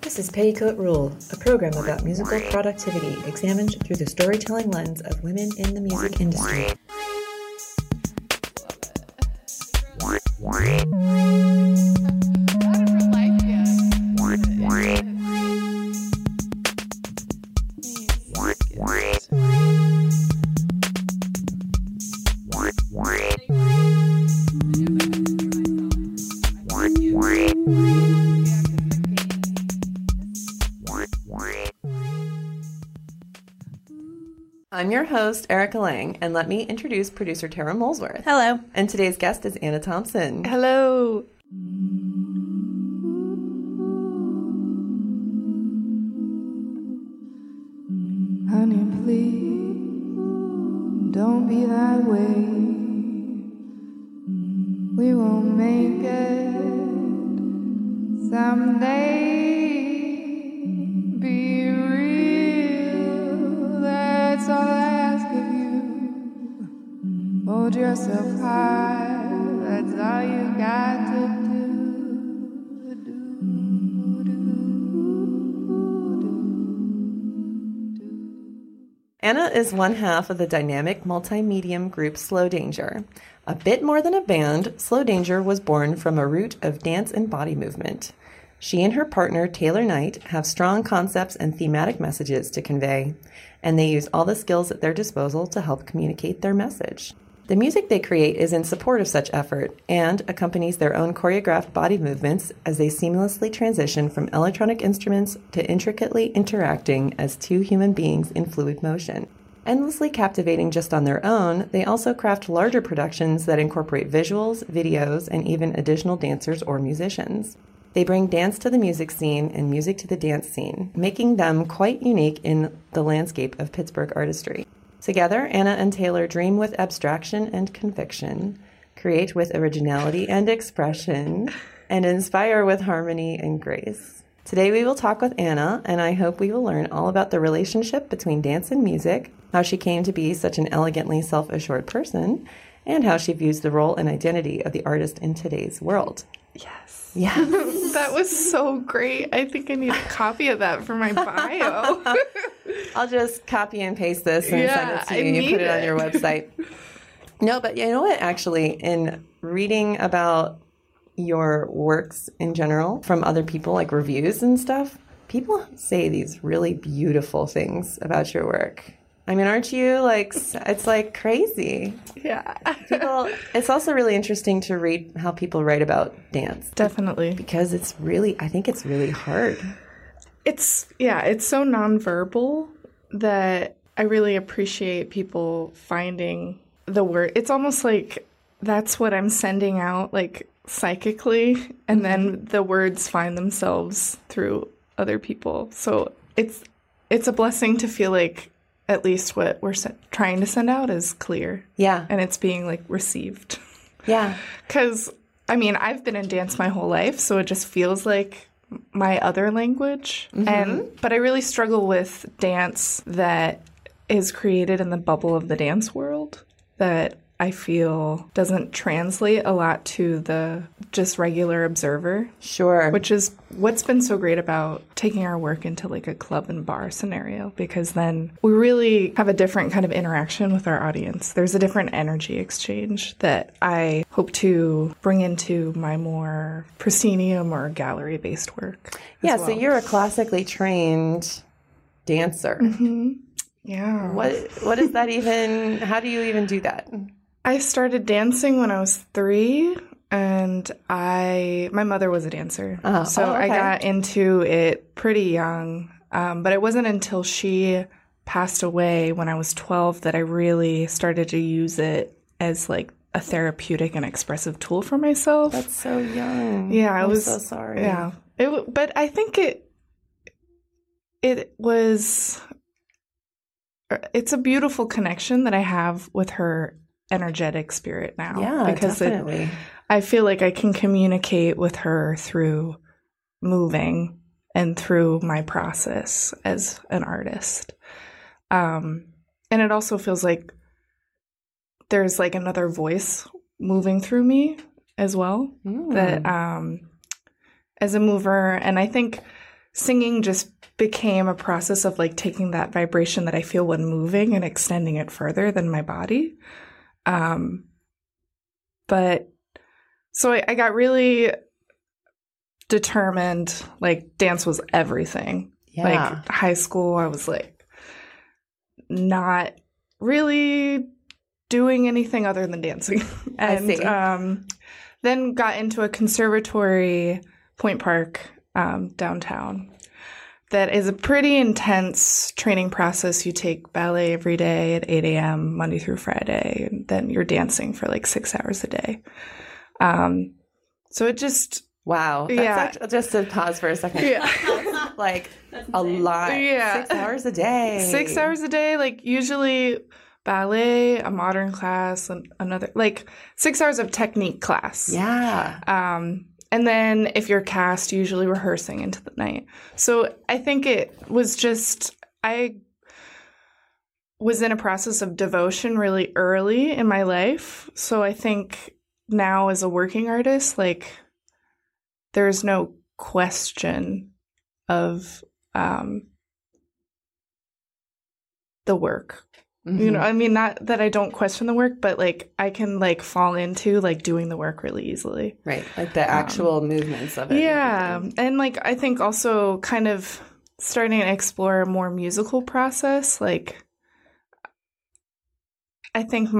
This is Petticoat Rule, a program about musical productivity examined through the storytelling lens of women in the music industry. Erica Lang, and let me introduce producer Tara Molesworth. Hello. And today's guest is Anna Thompson. Hello. One half of the dynamic multi-medium group Slow Danger. A bit more than a band, Slow Danger was born from a root of dance and body movement. She and her partner, Taylor Knight, have strong concepts and thematic messages to convey, and they use all the skills at their disposal to help communicate their message. The music they create is in support of such effort and accompanies their own choreographed body movements as they seamlessly transition from electronic instruments to intricately interacting as two human beings in fluid motion. Endlessly captivating just on their own, they also craft larger productions that incorporate visuals, videos, and even additional dancers or musicians. They bring dance to the music scene and music to the dance scene, making them quite unique in the landscape of Pittsburgh artistry. Together, Anna and Taylor dream with abstraction and conviction, create with originality and expression, and inspire with harmony and grace. Today, we will talk with Anna, and I hope we will learn all about the relationship between dance and music, how she came to be such an elegantly self assured person, and how she views the role and identity of the artist in today's world. Yes. Yeah. That was so great. I think I need a copy of that for my bio. I'll just copy and paste this and Yeah, send it to I you. and You put need it on your website. no, but you know what? Actually, in reading about your works in general from other people, like reviews and stuff, people say these really beautiful things about your work. I mean, aren't you like, it's like crazy. yeah. People, it's also really interesting to read how people write about dance Definitely. because it's really, I think it's really hard. It's yeah, it's so nonverbal that I really appreciate people finding the word. It's almost like that's what I'm sending out like psychically and then the words find themselves through other people. So it's it's a blessing to feel like at least what we're se- trying to send out is clear Yeah. and it's being like received. Yeah. Because, I mean, I've been in dance my whole life, so it just feels like my other language. Mm-hmm. And, but I really struggle with dance that is created in the bubble of the dance world that I feel doesn't translate a lot to the just regular observer, Sure. which is what's been so great about taking our work into like a club and bar scenario because then we really have a different kind of interaction with our audience. There's a different energy exchange that I hope to bring into my more proscenium or gallery based work. Yeah, so you're a classically trained dancer. Mm-hmm. yeah. What what is that even? How do you even do that? I started dancing when I was three, and I my mother was a dancer, Oh, so oh, I got into it pretty young. Um, but it wasn't until she passed away when I was twelve that I really started to use it as like a therapeutic and expressive tool for myself. That's so young. Yeah, I I'm was so sorry. Yeah, it. But I think it. It was. er, It's a beautiful connection that I have with her energetic spirit now. yeah, because it, definitely. I feel like I can communicate with her through moving and through my process as an artist. Um, and it also feels like there's like another voice moving through me as well Mm. that um as a mover. And I think singing just became a process of like taking that vibration that I feel when moving and extending it further than my body. Um, but so I, I got really determined, like, dance was everything. Yeah. Like, high school, I was like, not really doing anything other than dancing. And um then got into a conservatory Point Park um, downtown. That is a pretty intense training process. You take ballet every day at 8 a.m., Monday through Friday, and then you're dancing for like six hours a day. Um, so it just, wow. That's Yeah. act- just to pause for a second. yeah. like a lot. Yeah. Six hours a day. six hours a day like usually ballet a modern class and another like six hours of technique class Yeah. um and then if you're cast usually rehearsing into the night. So i think it was just i was in a process of devotion really early in my life. So i think now as a working artist like there's no question of um the work you know Mhm. i mean not that i don't question the work but like i can like fall into like doing the work really easily Right. Like the actual movements of it. yeah and like i think also kind of starting to explore a more musical process like i think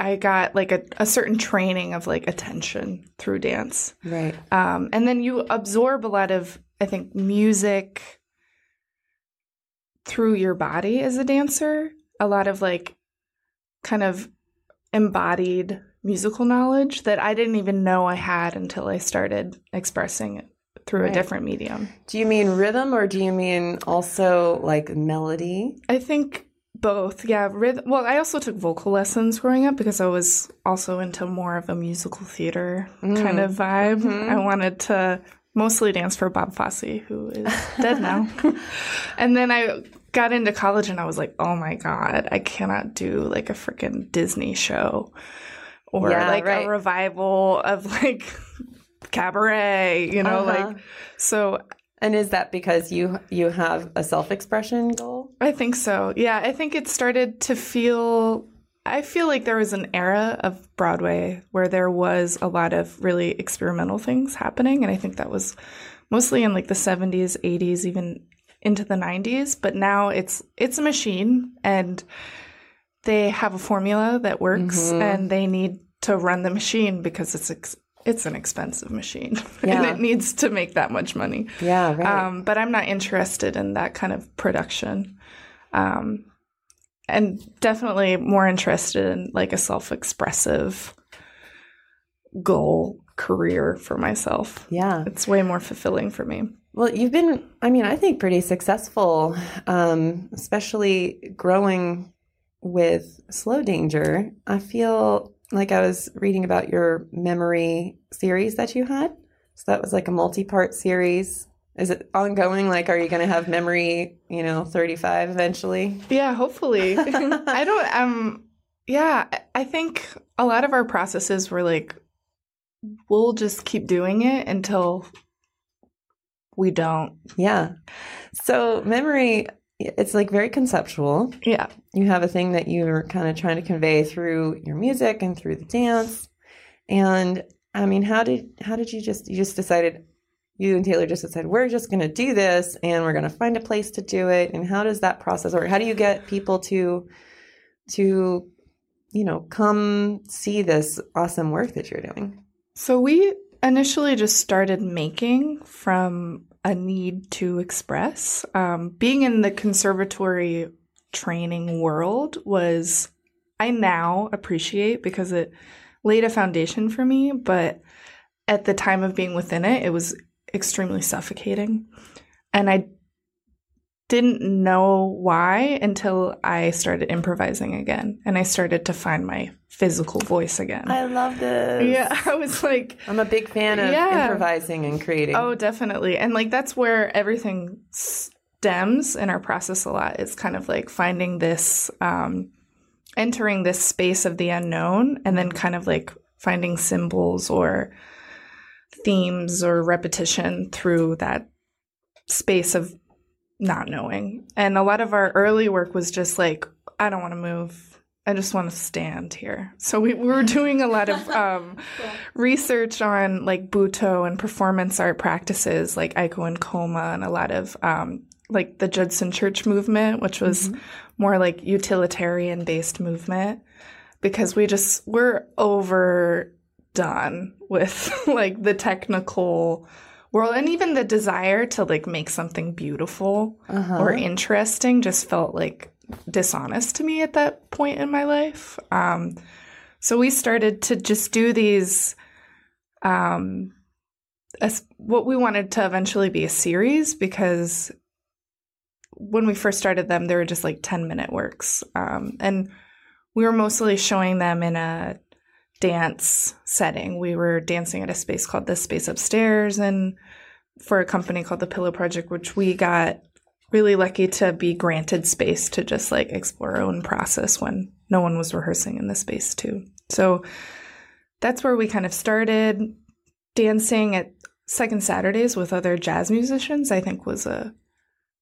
I got like a, a certain training of like attention through dance Right. um, and then you absorb a lot of i think music through your body as a dancer a lot of like kind of embodied musical knowledge that i didn't even know i had until i started expressing it through Right. a different medium Do you mean rhythm or do you mean also like melody? i think both yeah rhythm well i also took vocal lessons growing up because i was also into more of a musical theater kind of vibe Mhm. i wanted to mostly dance for bob fosse who is dead now and then i got into college and i was like oh my god i cannot do like a freaking disney show or Yeah, like right. a revival of like cabaret you know Uh-huh. like so And is that because you you have a self-expression goal? I think so. Yeah, I think it started to feel. I feel like there was an era of Broadway where there was a lot of really experimental things happening, and I think that was mostly in like the seventies, eighties, even into the nineties. But now it's it's a machine, and they have a formula that works, Mhm. and they need to run the machine because it's ex- it's an expensive machine, and it needs to make that much money. Yeah, right. Um, but I'm not interested in that kind of production. Um, and definitely more interested in like a self expressive goal career for myself. yeah. It's way more fulfilling for me. Well, you've been, I mean, I think pretty successful, um, especially growing with Slow Danger. I feel like I was reading about your memory series that you had. So that was like a multi part series. Is it ongoing? Like, are you going to have memory, you know, 35 eventually? Yeah, hopefully. I don't, um, yeah, I- I think a lot of our processes were like, we'll just keep doing it until we don't. Yeah. So, memory, it's like very conceptual. Yeah. you have a thing that you're kind of trying to convey through your music and through the dance and i mean how did how did you just you just decided you and taylor just decided we're just going to do this and we're going to find a place to do it and how does that process work how do you get people to to you know come see this awesome work that you're doing So we initially just started making from a need to express. Um, being in the conservatory training world was, I now appreciate because it laid a foundation for me, but at the time of being within it, it was extremely suffocating. And I didn't know why until I started improvising again and I started to find my physical voice again. i love this Yeah, I was like, i'm a big fan of Yeah. improvising and creating oh, definitely. And like that's where everything stems in our process a lot. It's kind of like finding this, um, entering this space of the unknown and then kind of like finding symbols or themes or repetition through that space of not knowing. And a lot of our early work was just like, I don't want to move. I just want to stand here. So we, we were doing a lot of um, research on like Butoh and performance art practices like Eiko and Koma and a lot of um, like the Judson Church movement, which was more like utilitarian based movement because we just we're overdone with like the technical world and even the desire to like make something beautiful or interesting just felt like dishonest to me at that point in my life. Um so we started to just do these um as what we wanted to eventually be a series because when we first started them they were just like 10 minute works. Um and we were mostly showing them in a dance setting. We were dancing at a space called the Space Upstairs and for a company called the Pillow Project, which we got really lucky to be granted space to just like explore our own process when no one was rehearsing in the space too. So that's where we kind of started dancing at second Saturdays with other jazz musicians, I think was a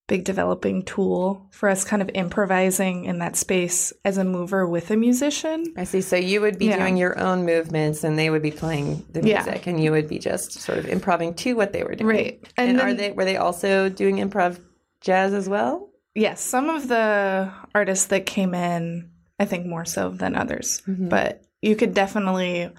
big developing tool for us kind of improvising in that space as a mover with a musician. I see. So you would be Yeah. doing your own movements, and they would be playing the Yeah. music, and you would be just sort of improving to what they were doing. Right. And, And are they were they also doing improv jazz as well? Yes, some of the artists that came in, I think more so than others, Mm-hmm. but you could definitely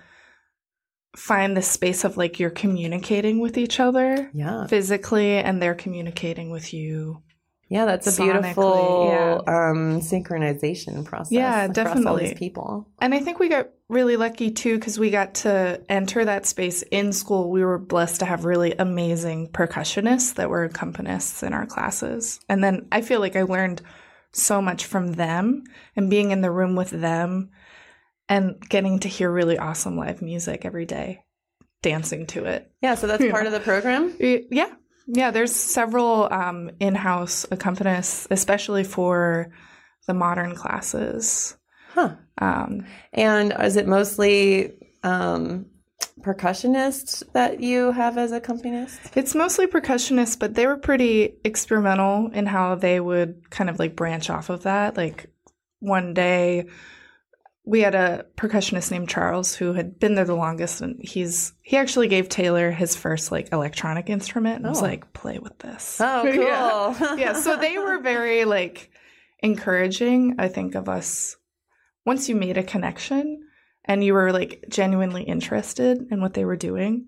find the space of like you're communicating with each other Yeah. physically and they're communicating with you. Yeah, that's a Sonically, beautiful um, synchronization process. Yeah, definitely. these people. And I think we got really lucky too because we got to enter that space in school. We were blessed to have really amazing percussionists that were accompanists in our classes. And then I feel like I learned so much from them and being in the room with them and getting to hear really awesome live music every day, dancing to it. Yeah, so that's Yeah. part of the program. Yeah. Yeah, there's several um, in-house accompanists, especially for the modern classes. Huh. Um, And is it mostly um, percussionists that you have as accompanists? It's mostly percussionists, but they were pretty experimental in how they would kind of like branch off of that. Like one day we had a percussionist named Charles who had been there the longest and he's he actually gave Taylor his first like electronic instrument and was Oh. like, play with this. Oh, cool. yeah. yeah, so they were very like encouraging, I think, of us once you made a connection and you were like genuinely interested in what they were doing.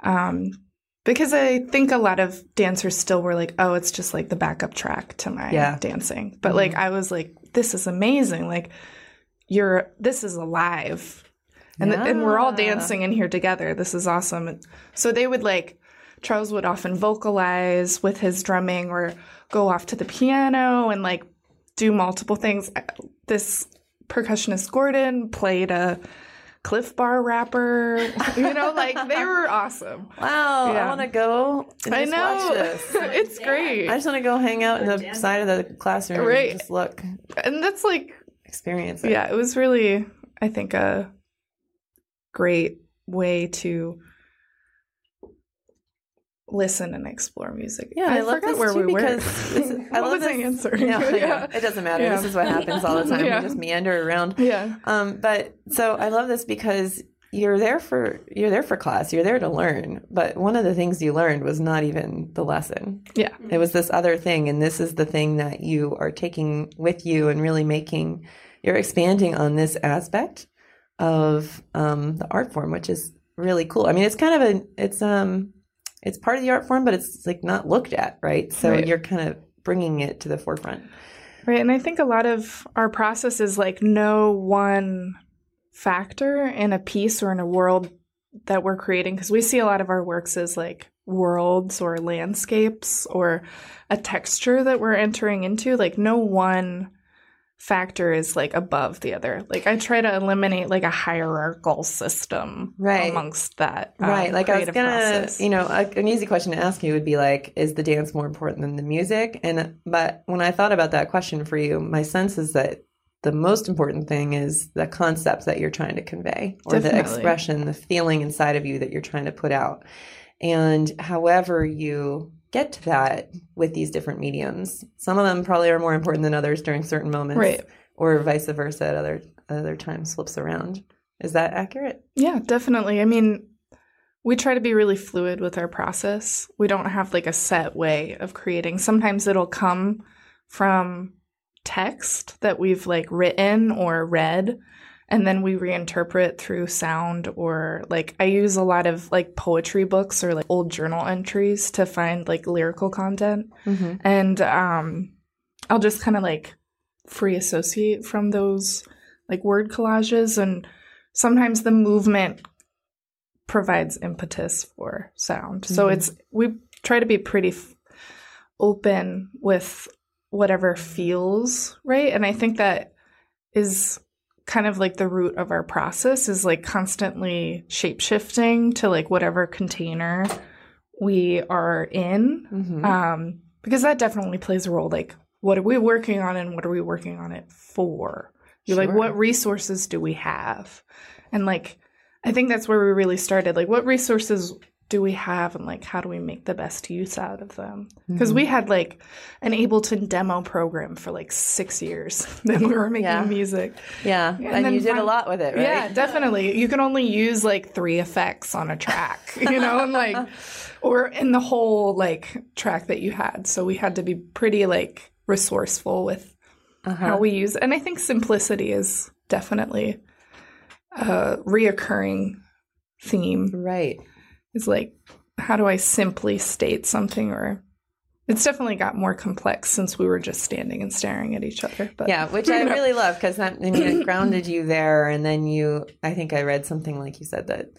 Um, because I think a lot of dancers still were like, oh, it's just like the backup track to my Yeah. Mm-hmm. dancing. But like, I was like, this is amazing. Like, you're, this is alive. And, th- and we're all dancing in here together. This is awesome. And so they would like, Charles would often vocalize with his drumming or go off to the piano and like do multiple things. This percussionist Gordon played a Clif Bar wrapper. You know, like they were awesome. Wow, I want to go and I know. watch this. it's great. I just want to go hang out in the side of the classroom Right. and just look, and that's like, experience it. yeah, it was really, I think, a great way to listen and explore music. Yeah, I, love forgot this where too we were. because this is, I love this. I answering? Yeah, yeah, it doesn't matter. Yeah. This is what happens all the time. Yeah. We just meander around. yeah. Um, but so I love this because you're there for you're there for class. You're there to learn. But one of the things you learned was not even the lesson. Yeah. It was this other thing, and this is the thing that you are taking with you and really making. You're expanding on this aspect of um, the art form, which is really cool. I mean, it's kind of a it's um it's part of the art form, but it's like not looked at, right? So Right. you're kind of bringing it to the forefront. Right. And I think a lot of our process is like no one factor in a piece or in a world that we're creating because we see a lot of our works as like worlds or landscapes or a texture that we're entering into. Like no one factor is like above the other. Like I try to eliminate like a hierarchical system Right. amongst that. um, Right. Like I was gonna, process. you know, a, an easy question to ask you would be like, is the dance more important than the music? And but when I thought about that question for you, my sense is that the most important thing is the concept that you're trying to convey or the expression, the feeling inside of you that you're trying to put out. And however you get to that with these different mediums, some of them probably are more important than others during certain moments, Right. or vice versa at other other times flips around. Is that accurate? Yeah, definitely. I mean, we try to be really fluid with our process. We don't have like a set way of creating. Sometimes it'll come from text that we've like written or read and then we reinterpret through sound or like I use a lot of like poetry books or like old journal entries to find like lyrical content Mm-hmm. and um I'll just kind of like free associate from those like word collages and sometimes the movement provides impetus for sound. So Mhm. it's we try to be pretty f- open with whatever feels right and I think that is kind of like the root of our process is like constantly shape shifting to like whatever container we are in Mm-hmm. um, because that definitely plays a role. Like, what are we working on, and what are we working on it for? You're like, what resources do we have? And like, I think that's where we really started. Like, what resources do we have, and like, how do we make the best use out of them? Because Mm-hmm. we had like an Ableton demo program for like six years. then we were making Yeah. music. yeah, Yeah, and, and then you did a lot with it, right? Yeah, definitely. You can only use like three effects on a track, you know, and like, or in the whole like track that you had. So we had to be pretty like resourceful with Uh-huh. how we use. it. And I think simplicity is definitely a reoccurring theme. right. Is like, how do I simply state something? Or it's definitely got more complex since we were just standing and staring at each other. But Yeah, which I really love because that I mean, it grounded you there, and then you. I think I read something like you said that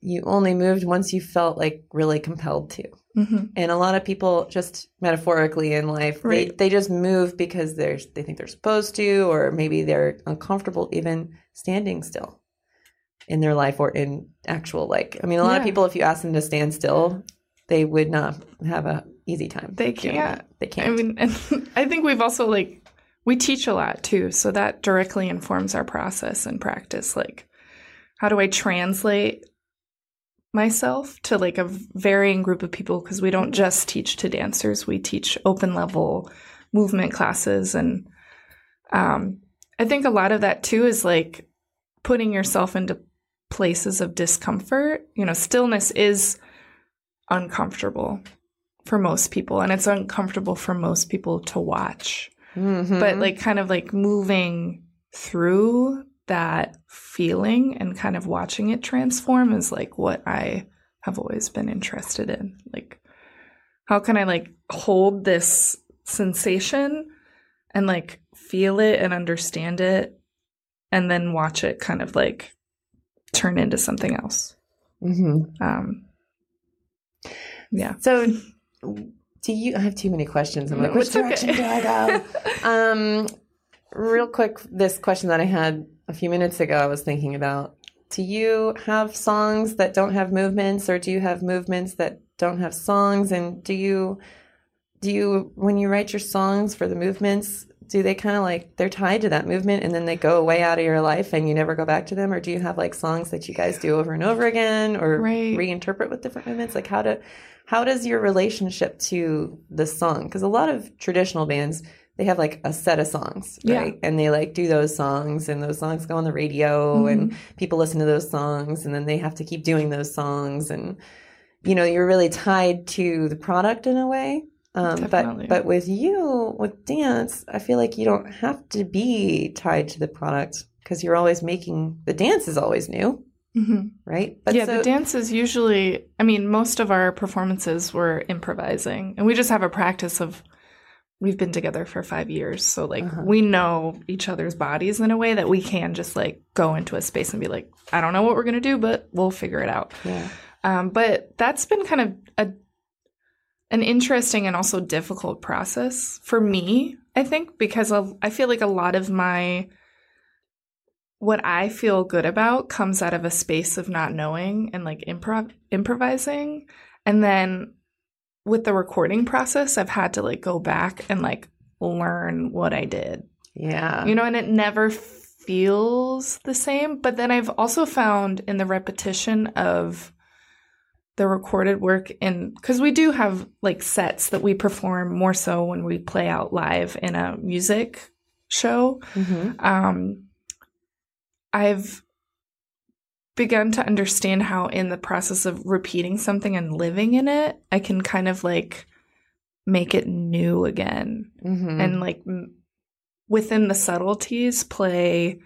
you only moved once you felt like really compelled to. Mhm. And a lot of people, just metaphorically in life, Right. they, they just move because they're they think they're supposed to, or maybe they're uncomfortable even standing still in their life or in actual like. I mean, a lot of people, if you ask them to stand still, they would not have a easy time. They can't. They can't. I mean, and I think we've also like we teach a lot too, so that directly informs our process and practice. Like, how do I translate myself to like a varying group of people? Because we don't just teach to dancers; we teach open level movement classes, and um, I think a lot of that too is like putting yourself into places of discomfort. You know, stillness is uncomfortable for most people and it's uncomfortable for most people to watch Mhm. but like kind of like moving through that feeling and kind of watching it transform is like what i have always been interested in like how can i like hold this sensation and like feel it and understand it and then watch it kind of like turn into something else Mhm. um yeah So, do you? I have too many questions. I'm like, which it's okay. direction do I go? um, real quick, this question that I had a few minutes ago, I was thinking about. Do you have songs that don't have movements, or do you have movements that don't have songs? And do you, do you, when you write your songs for the movements, do they kind of like they're tied to that movement and then they go away out of your life and you never go back to them, or do you have like songs that you guys do over and over again, or Right. reinterpret with different movements? Like how to how does your relationship to the song because a lot of traditional bands they have like a set of songs Yeah. right and they like do those songs and those songs go on the radio and Mm-hmm. people listen to those songs and then they have to keep doing those songs and you know you're really tied to the product in a way um, but but with you with dance i feel like you don't have to be tied to the product because you're always making the dance is always new Mhm. right yeah, so- the dance is usually, I mean, most of our performances were improvising, and we just have a practice of, we've been together for five years. So, like, Uh-huh. we know each other's bodies in a way that we can just, like, go into a space and be like, I don't know what we're going to do, but we'll figure it out. yeah Um, but that's been kind of a, an interesting and also difficult process for me, I think, because I feel like a lot of my what I feel good about comes out of a space of not knowing and like improv improvising. And then with the recording process, I've had to like go back and like learn what I did Yeah. you know, and it never feels the same. But then I've also found in the repetition of the recorded work in because we do have like sets that we perform more so when we play out live in a music show. Mhm. Um, I've begun to understand how, in the process of repeating something and living in it, I can kind of like make it new again Mhm. and like m- within the subtleties play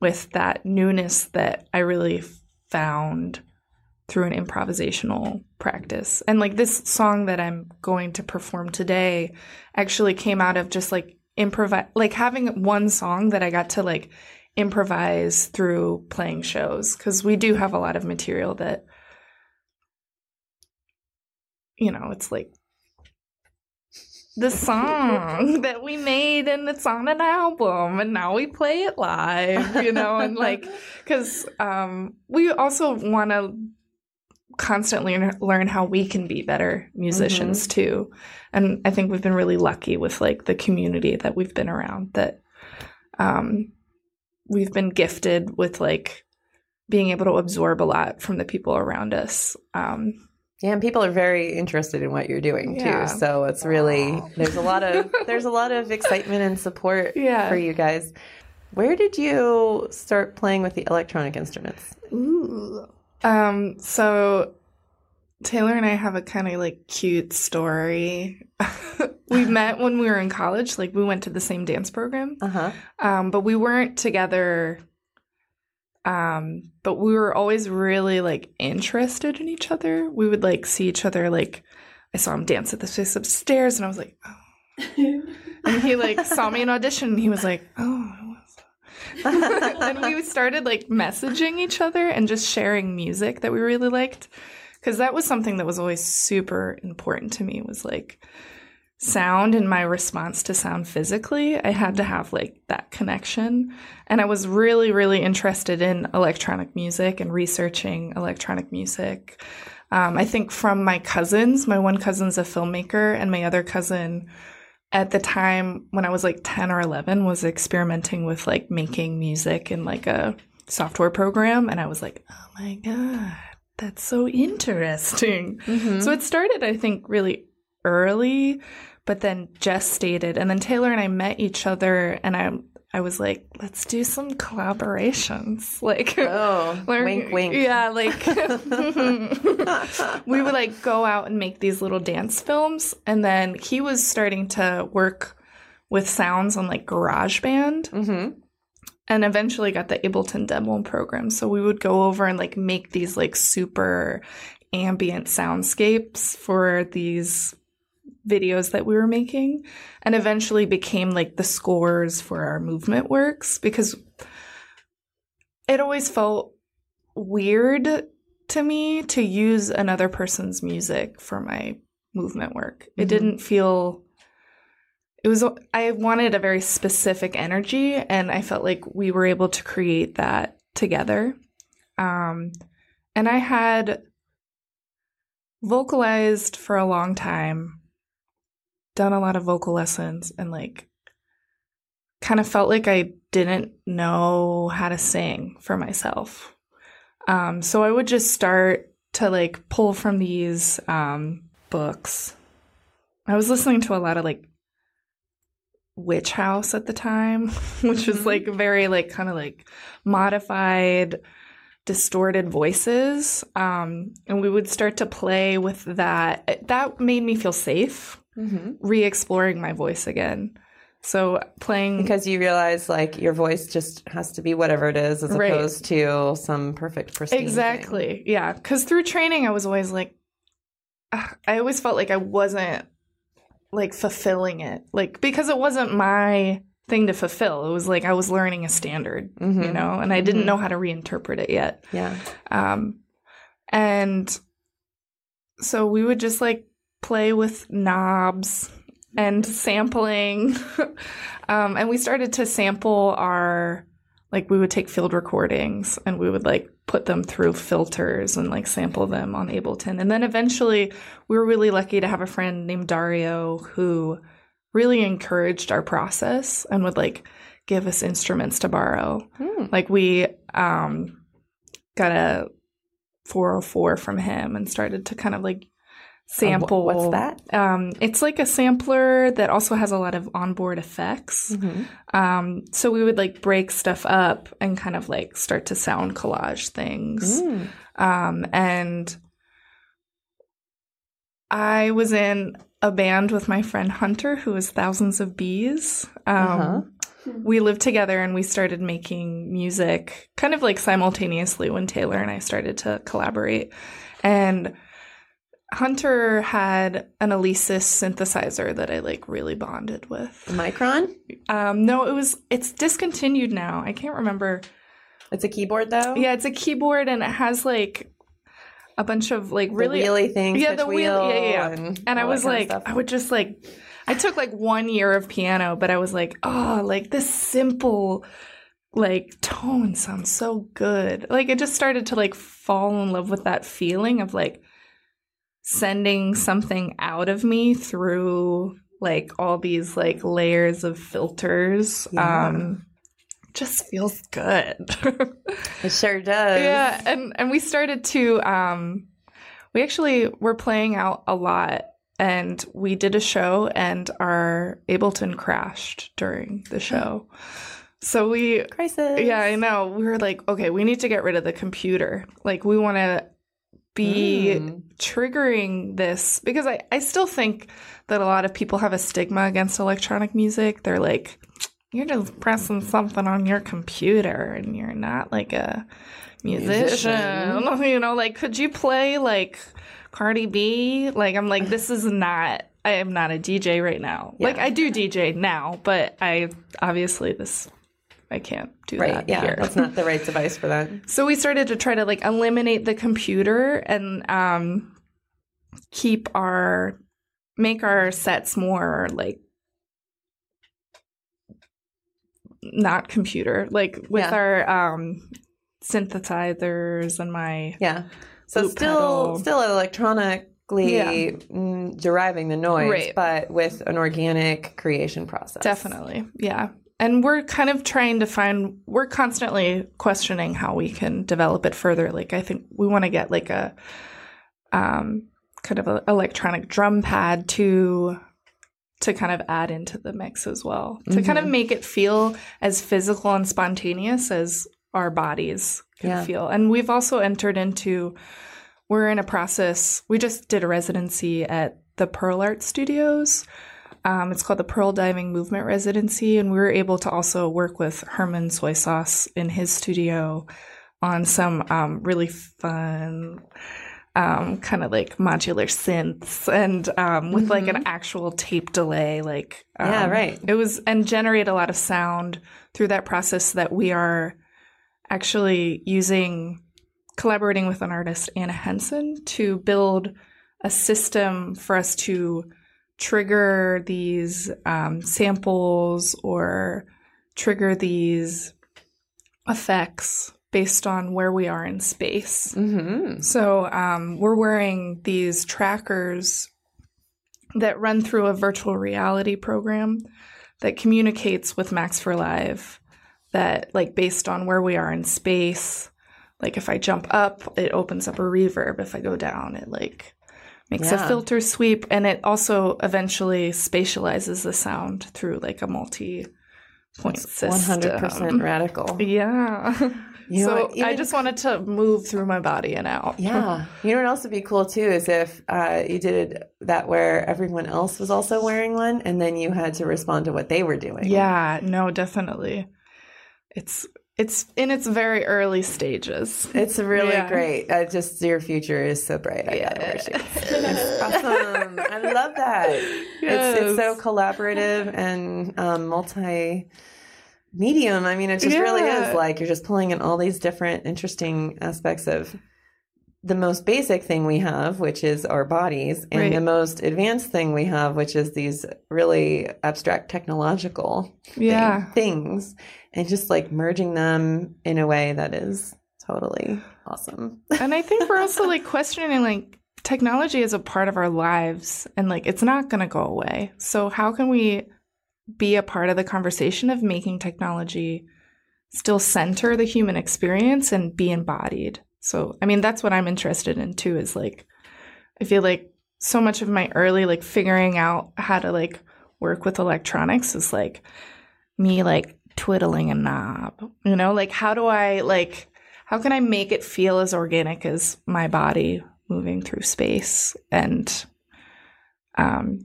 with that newness that I really found through an improvisational practice. And like this song that I'm going to perform today actually came out of just like improvise like having one song that I got to like improvise through playing shows cuz we do have a lot of material that you know, it's like the song that we made and it's on an album and now we play it live you know and like because um we also want to constantly learn- how we can be better musicians too and i think we've been really lucky with like the community that we've been around that um we've been gifted with like being able to absorb a lot from the people around us um Yeah, and people are very interested in what you're doing Yeah. too. So it's really there's a lot of there's a lot of excitement and support Yeah. for you guys. Where did you start playing with the electronic instruments? Um, so Taylor and I have a kind of like cute story. we met when we were in college, like we went to the same dance program. Uh huh. Um, but we weren't together. Um, but we were always really like interested in each other. We would like see each other like I saw him dance at the space upstairs and I was like, oh. and he like saw me in audition and he was like, oh, and we started like messaging each other and just sharing music that we really liked because that was something that was always super important to me was like sound and my response to sound physically. I had to have like that connection. And i was really really interested in electronic music and researching electronic music. Um, i think from my cousins my one cousin's a filmmaker and my other cousin at the time when I was like 10 or 11 was experimenting with like making music in like a software program and I was like, "Oh my god, that's so interesting." Mm-hmm. So it started I think really early but then gestated and then Taylor and I met each other and I I was like, "Let's do some collaborations." Like Oh, wink, wink. Yeah, like we would like go out and make these little dance films, and then he was starting to work with sounds on like GarageBand, Mm-hmm. and eventually got the Ableton demo program. So we would go over and like make these like super ambient soundscapes for these videos that we were making and eventually became like the scores for our movement works because it always felt weird to me to use another person's music for my movement work. It Mhm. didn't feel it was I wanted a very specific energy and I felt like we were able to create that together. Um and I had vocalized for a long time, done a lot of vocal lessons and like kind of felt like I didn't know how to sing for myself. Um, so I would just start to like pull from these um, books. I was listening to a lot of like Witch House at the time, which was like very like kind of like modified, distorted voices. Um, and we would start to play with that. That made me feel safe, Mm-hmm. re exploring my voice again. So playing Because you realize like your voice just has to be whatever it is as Right. opposed to some perfect pristine. thing. Exactly. Yeah. Because through training, I was always like, ah, I always felt like I wasn't like fulfilling it. Like, because it wasn't my thing to fulfill. It was like I was learning a standard, you Mhm. know, and I didn't Mhm. know how to reinterpret it yet. Yeah. Um, and so we would just like play with knobs and sampling. um, and we started to sample our, like, we would take field recordings and we would like put them through filters and like sample them on Ableton. And then eventually we were really lucky to have a friend named Dario who really encouraged our process and would like give us instruments to borrow. Hmm. Like we um got a 404 from him and started to kind of like sample what's that? Um it's like a sampler that also has a lot of onboard effects. Mhm. Um so we would like break stuff up and kind of like start to sound collage things. Mm. Um, and I was in a band with my friend Hunter, who was Thousands of Bees. Um, Uh-huh. We lived together and we started making music kind of like simultaneously when Taylor and I started to collaborate. And Hunter had an Alesis synthesizer that I like really bonded with. Micron? Um, no, it was it's discontinued now. I can't remember. It's a keyboard though? Yeah, it's a keyboard and it has like a bunch of like The really wheelie things. yeah, the wheel, yeah, yeah, yeah. And, and I was like. I would just like, I took like one year of piano, but I was like, oh, like this simple, like tone sounds so good. Like I just started to like fall in love with that feeling of like sending something out of me through like all these like layers of filters. Yeah. Um, just feels good. It sure does. yeah and and we started to um we actually were playing out a lot and we did a show and our ableton crashed during the show so we Crisis. yeah i know we were like okay we need to get rid of the computer like we want to be Mm. triggering this because I, I still think that a lot of people have a stigma against electronic music they're like you're just pressing something on your computer and you're not like a musician. Musician. You know, like could you play like Cardi B? Like I'm like this is not I am not a DJ right now. Like I do DJ now, but I obviously this I can't do Right. that Yeah. here. That's not the right device for that. So we started to try to like eliminate the computer and um keep our make our sets more like not computer like with Yeah. our um synthesizers and my Yeah. So still, pedal. still electronically Yeah. mm, deriving the noise, Right. but with an organic creation process. Definitely. Yeah. And we're kind of trying to find we're constantly questioning how we can develop it further. Like I think we want to get like a um kind of an electronic drum pad to to kind of add into the mix as well. To kind of Mm-hmm. make it feel as physical and spontaneous as our bodies can Yeah. feel. And we've also entered into we're in a process. We just did a residency at the Pearl Art Studios. Um, it's called the Pearl Diving Movement Residency, and we were able to also work with Herman Soy Sauce in his studio on some um, really fun, um, kind of like modular synths, and um, with like an actual tape delay. Like, Yeah, um, right. It was and generate a lot of sound through that process that we are actually using collaborating with an artist Anna Henson to build a system for us to trigger these um, samples or trigger these effects based on where we are in space. Mm-hmm. So um, we're wearing these trackers that run through a virtual reality program that communicates with Max for Live. That like based on where we are in space, like if I jump up, it opens up a reverb. If I go down, it like makes Yeah. a filter sweep, and it also eventually spatializes the sound through like a multi point system. One hundred percent radical. Yeah. You know so I just wanted to move through my body and out. Yeah. You know what else would be cool too is if uh, you did that where everyone else was also wearing one and then you had to respond to what they were doing. Yeah, no, definitely. It's it's in its very early stages. It's really Yeah. great. Uh, just your future is so bright. I gotta wear. It's awesome. I love that. It's, it's so collaborative and um, multi medium. I mean, it just really is like you're just pulling in all these different interesting aspects of the most basic thing we have, which is our bodies, and Right. the most advanced thing we have, which is these really abstract technological thing- Yeah. things, and just like merging them in a way that is totally awesome. and I think we're also like questioning like technology is a part of our lives and like it's not going to go away. So how can we be a part of the conversation of making technology still center the human experience and be embodied? So I mean that's what I'm interested in too is like I feel like so much of my early like figuring out how to like work with electronics is like me like twiddling a knob. You know, like how do I like how can I make it feel as organic as my body moving through space and um,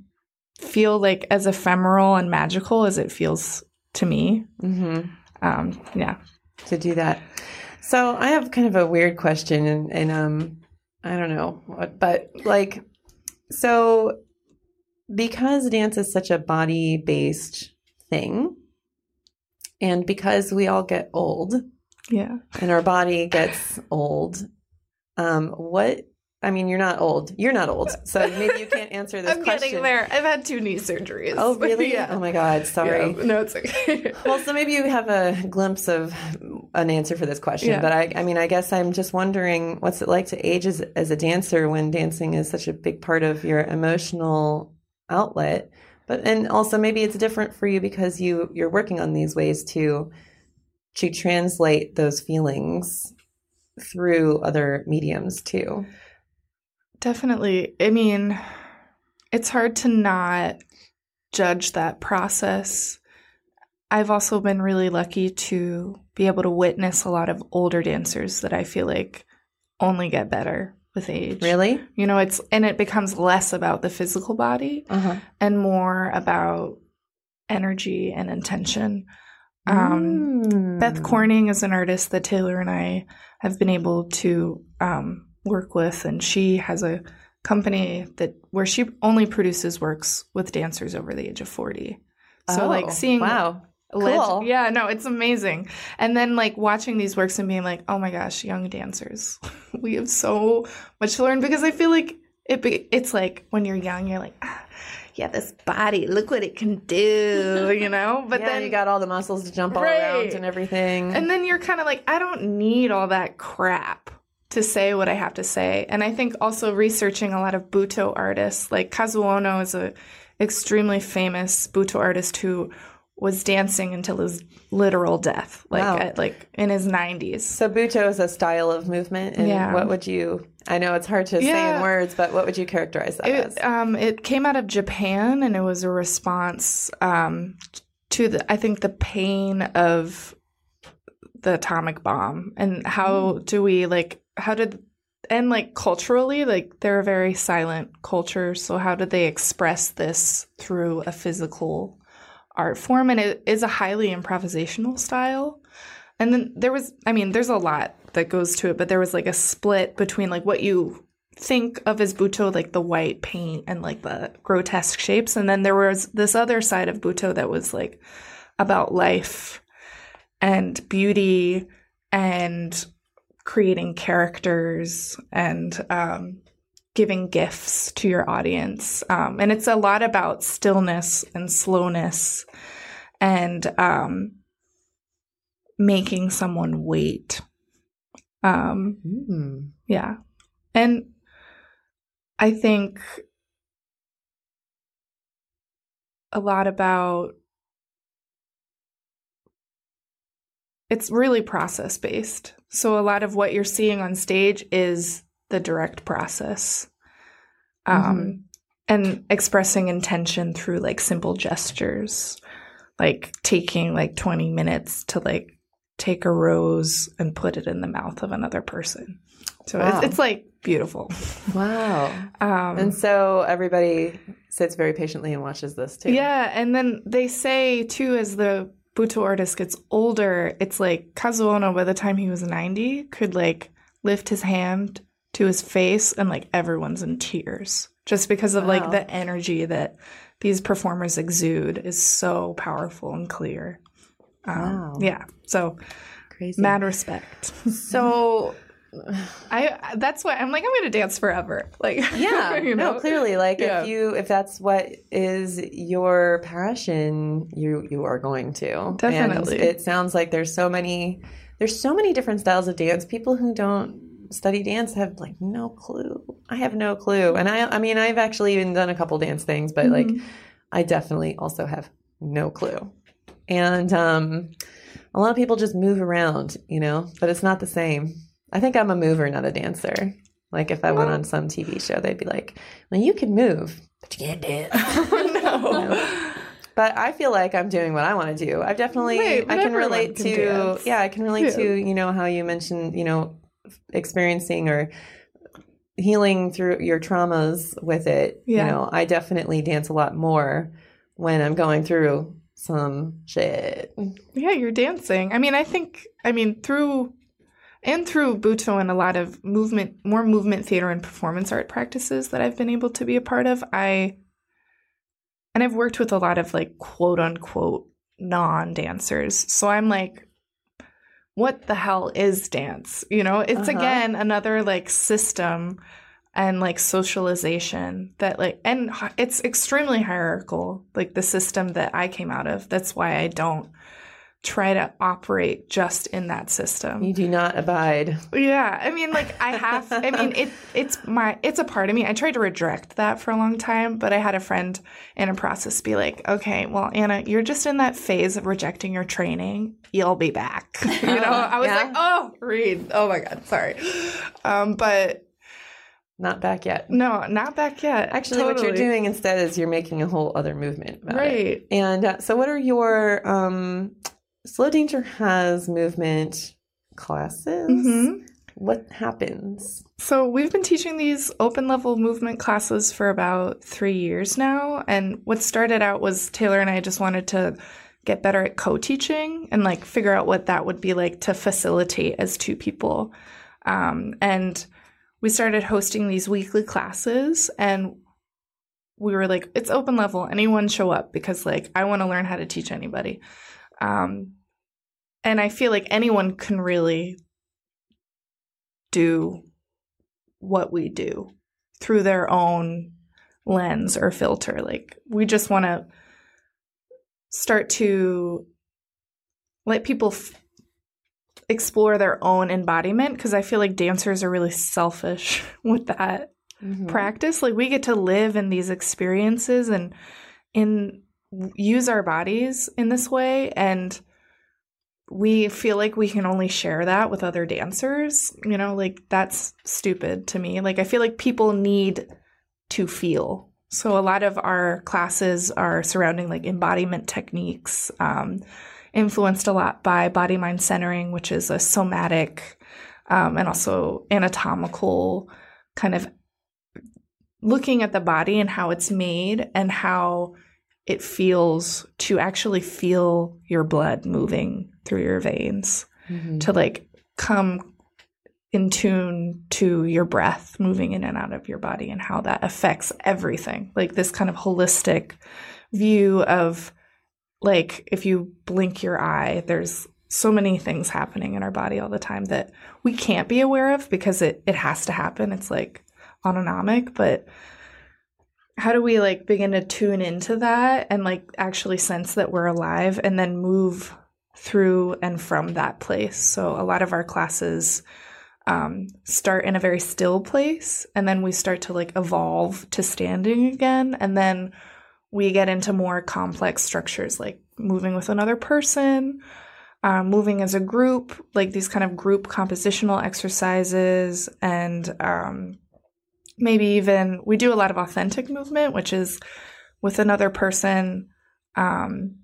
feel like as ephemeral and magical as it feels to me. Mm-hmm. Um, yeah. To do that. So I have kind of a weird question, and, and um, I don't know what, but like, so because dance is such a body based thing, and because we all get old Yeah. and our body gets old, um, what I mean, you're not old. You're not old, so maybe you can't answer this I'm question. getting there. I've had two knee surgeries. Oh, really? yeah. Oh my God, sorry. Yeah. No, it's okay. Well, so maybe you have a glimpse of an answer for this question, Yeah. but I, I mean, I guess I'm just wondering what's it like to age as, as a dancer when dancing is such a big part of your emotional outlet, but and also maybe it's different for you because you you're working on these ways to to translate those feelings through other mediums too. Definitely. I mean, it's hard to not judge that process. I've also been really lucky to be able to witness a lot of older dancers that I feel like only get better with age. Really? You know, it's and it becomes less about the physical body Uh huh. and more about energy and intention. Um, Mm. Beth Corning is an artist that Taylor and I have been able to um, work with, and she has a company that where she only produces works with dancers over the age of forty. So Oh, like seeing wow. Leg- Cool. yeah, no, it's amazing. And then like watching these works and being like, oh my gosh, young dancers, we have so much to learn because I feel like it. Be, it's like when you're young, you're like. Ah, yeah, this body, look what it can do, you know? But yeah, then you got all the muscles to jump all Right. around and everything. and then you're kind of like, I don't need all that crap to say what I have to say. And I think also researching a lot of Butoh artists, like Kazuo Ohno is a extremely famous Butoh artist who was dancing until his literal death, like Wow. at, like in his 90s. So Butoh is a style of movement, and Yeah. what would you? I know it's hard to say in words, but what would you characterize that as? It, um, it came out of Japan, and it was a response um, to the, I think, the pain of the atomic bomb, and how do we like, how did, and like culturally, like they're a very silent culture, so how did they express this through a physical art form? And it is a highly improvisational style. And then there was, I mean, there's a lot that goes to it, but there was like a split between like what you think of as Butoh, like the white paint and like the grotesque shapes. And then there was this other side of Butoh that was like about life and beauty and creating characters and um, giving gifts to your audience. Um, and it's a lot about stillness and slowness and um, making someone wait. Um, Mm. yeah. And I think a lot about it's really process based. So a lot of what you're seeing on stage is the direct process. Um and expressing intention through like simple gestures. Like taking like 20 minutes to like take a rose and put it in the mouth of another person. So Wow. it's, it's like beautiful. Wow. Um, And so everybody sits very patiently and watches this too. yeah, and then they say too, as the Butoh artist gets older, it's like Kazuo Ohno, by the time he was 90, could like lift his hand to his face and like everyone's in tears just because of Wow. like the energy that these performers exude is so powerful and clear. Um, Wow. Yeah, so Crazy. mad respect. So I that's why I'm like I'm gonna dance forever. Like yeah, you know, no, clearly, like Yeah. if you if that's what is your passion, you you are going to Definitely. And it sounds like there's so many there's so many different styles of dance. People who don't study dance have like no clue. I have no clue. And I I mean I've actually even done a couple dance things, but like I definitely also have no clue. And um a lot of people just move around, you know, but it's not the same. I think I'm a mover, not a dancer. Like if I went on some TV show, they'd be like, "Well, you can move, but you can't dance." no. But I feel like I'm doing what I want to do. I've definitely right, I can relate can to dance. yeah, I can relate Yeah. to, you know, how you mentioned, you know, experiencing or healing through your traumas with it. Yeah. You know, I definitely dance a lot more when I'm going through some shit. Yeah, you're dancing. I mean, I think, I mean, through and through Butoh and a lot of movement, more movement theater and performance art practices that I've been able to be a part of, I, and I've worked with a lot of like quote unquote non dancers. So I'm like, what the hell is dance? You know, it's Uh-huh. again another like system and like socialization that like and it's extremely hierarchical like the system that i came out of that's why i don't try to operate just in that system. You do not abide. yeah i mean like i have i mean it it's my it's a part of me. I tried to reject that for a long time but i had a friend in a process be like okay well anna you're just in that phase of rejecting your training. You'll be back. You know i was Yeah. like oh read. Oh my god sorry. Um but Not back yet. no not back yet. Actually, what you're doing instead is you're making a whole other movement about it. right. And uh, so, what are your um, Slow Danger has movement classes? hmm What happens? So we've been teaching these open level movement classes for about three years now. And what started out was Taylor and I just wanted to get better at co teaching and like figure out what that would be like to facilitate as two people. Um, and we started hosting these weekly classes and we were like, it's open level, anyone show up because like I want to learn how to teach anybody. Um, and I feel like anyone can really do what we do through their own lens or filter. Like, we just want to start to let people f- explore their own embodiment because I feel like dancers are really selfish with that Mhm. practice. Like, we get to live in these experiences and in use our bodies in this way and we feel like we can only share that with other dancers you know like that's stupid to me. Like i feel like people need to feel. So a lot of our classes are surrounding like embodiment techniques um, influenced a lot by body mind centering which is a somatic um, and also anatomical kind of looking at the body and how it's made and how it feels to actually feel your blood moving through your veins Mhm. to like come in tune to your breath moving in and out of your body and how that affects everything like this kind of holistic view of like if you blink your eye there's so many things happening in our body all the time that we can't be aware of because it it has to happen it's like autonomic but how do we like begin to tune into that and like actually sense that we're alive and then move through and from that place. So a lot of our classes um, start in a very still place and then we start to like evolve to standing again and then we get into more complex structures like moving with another person um, moving as a group like these kind of group compositional exercises and um, maybe even we do a lot of authentic movement which is with another person um,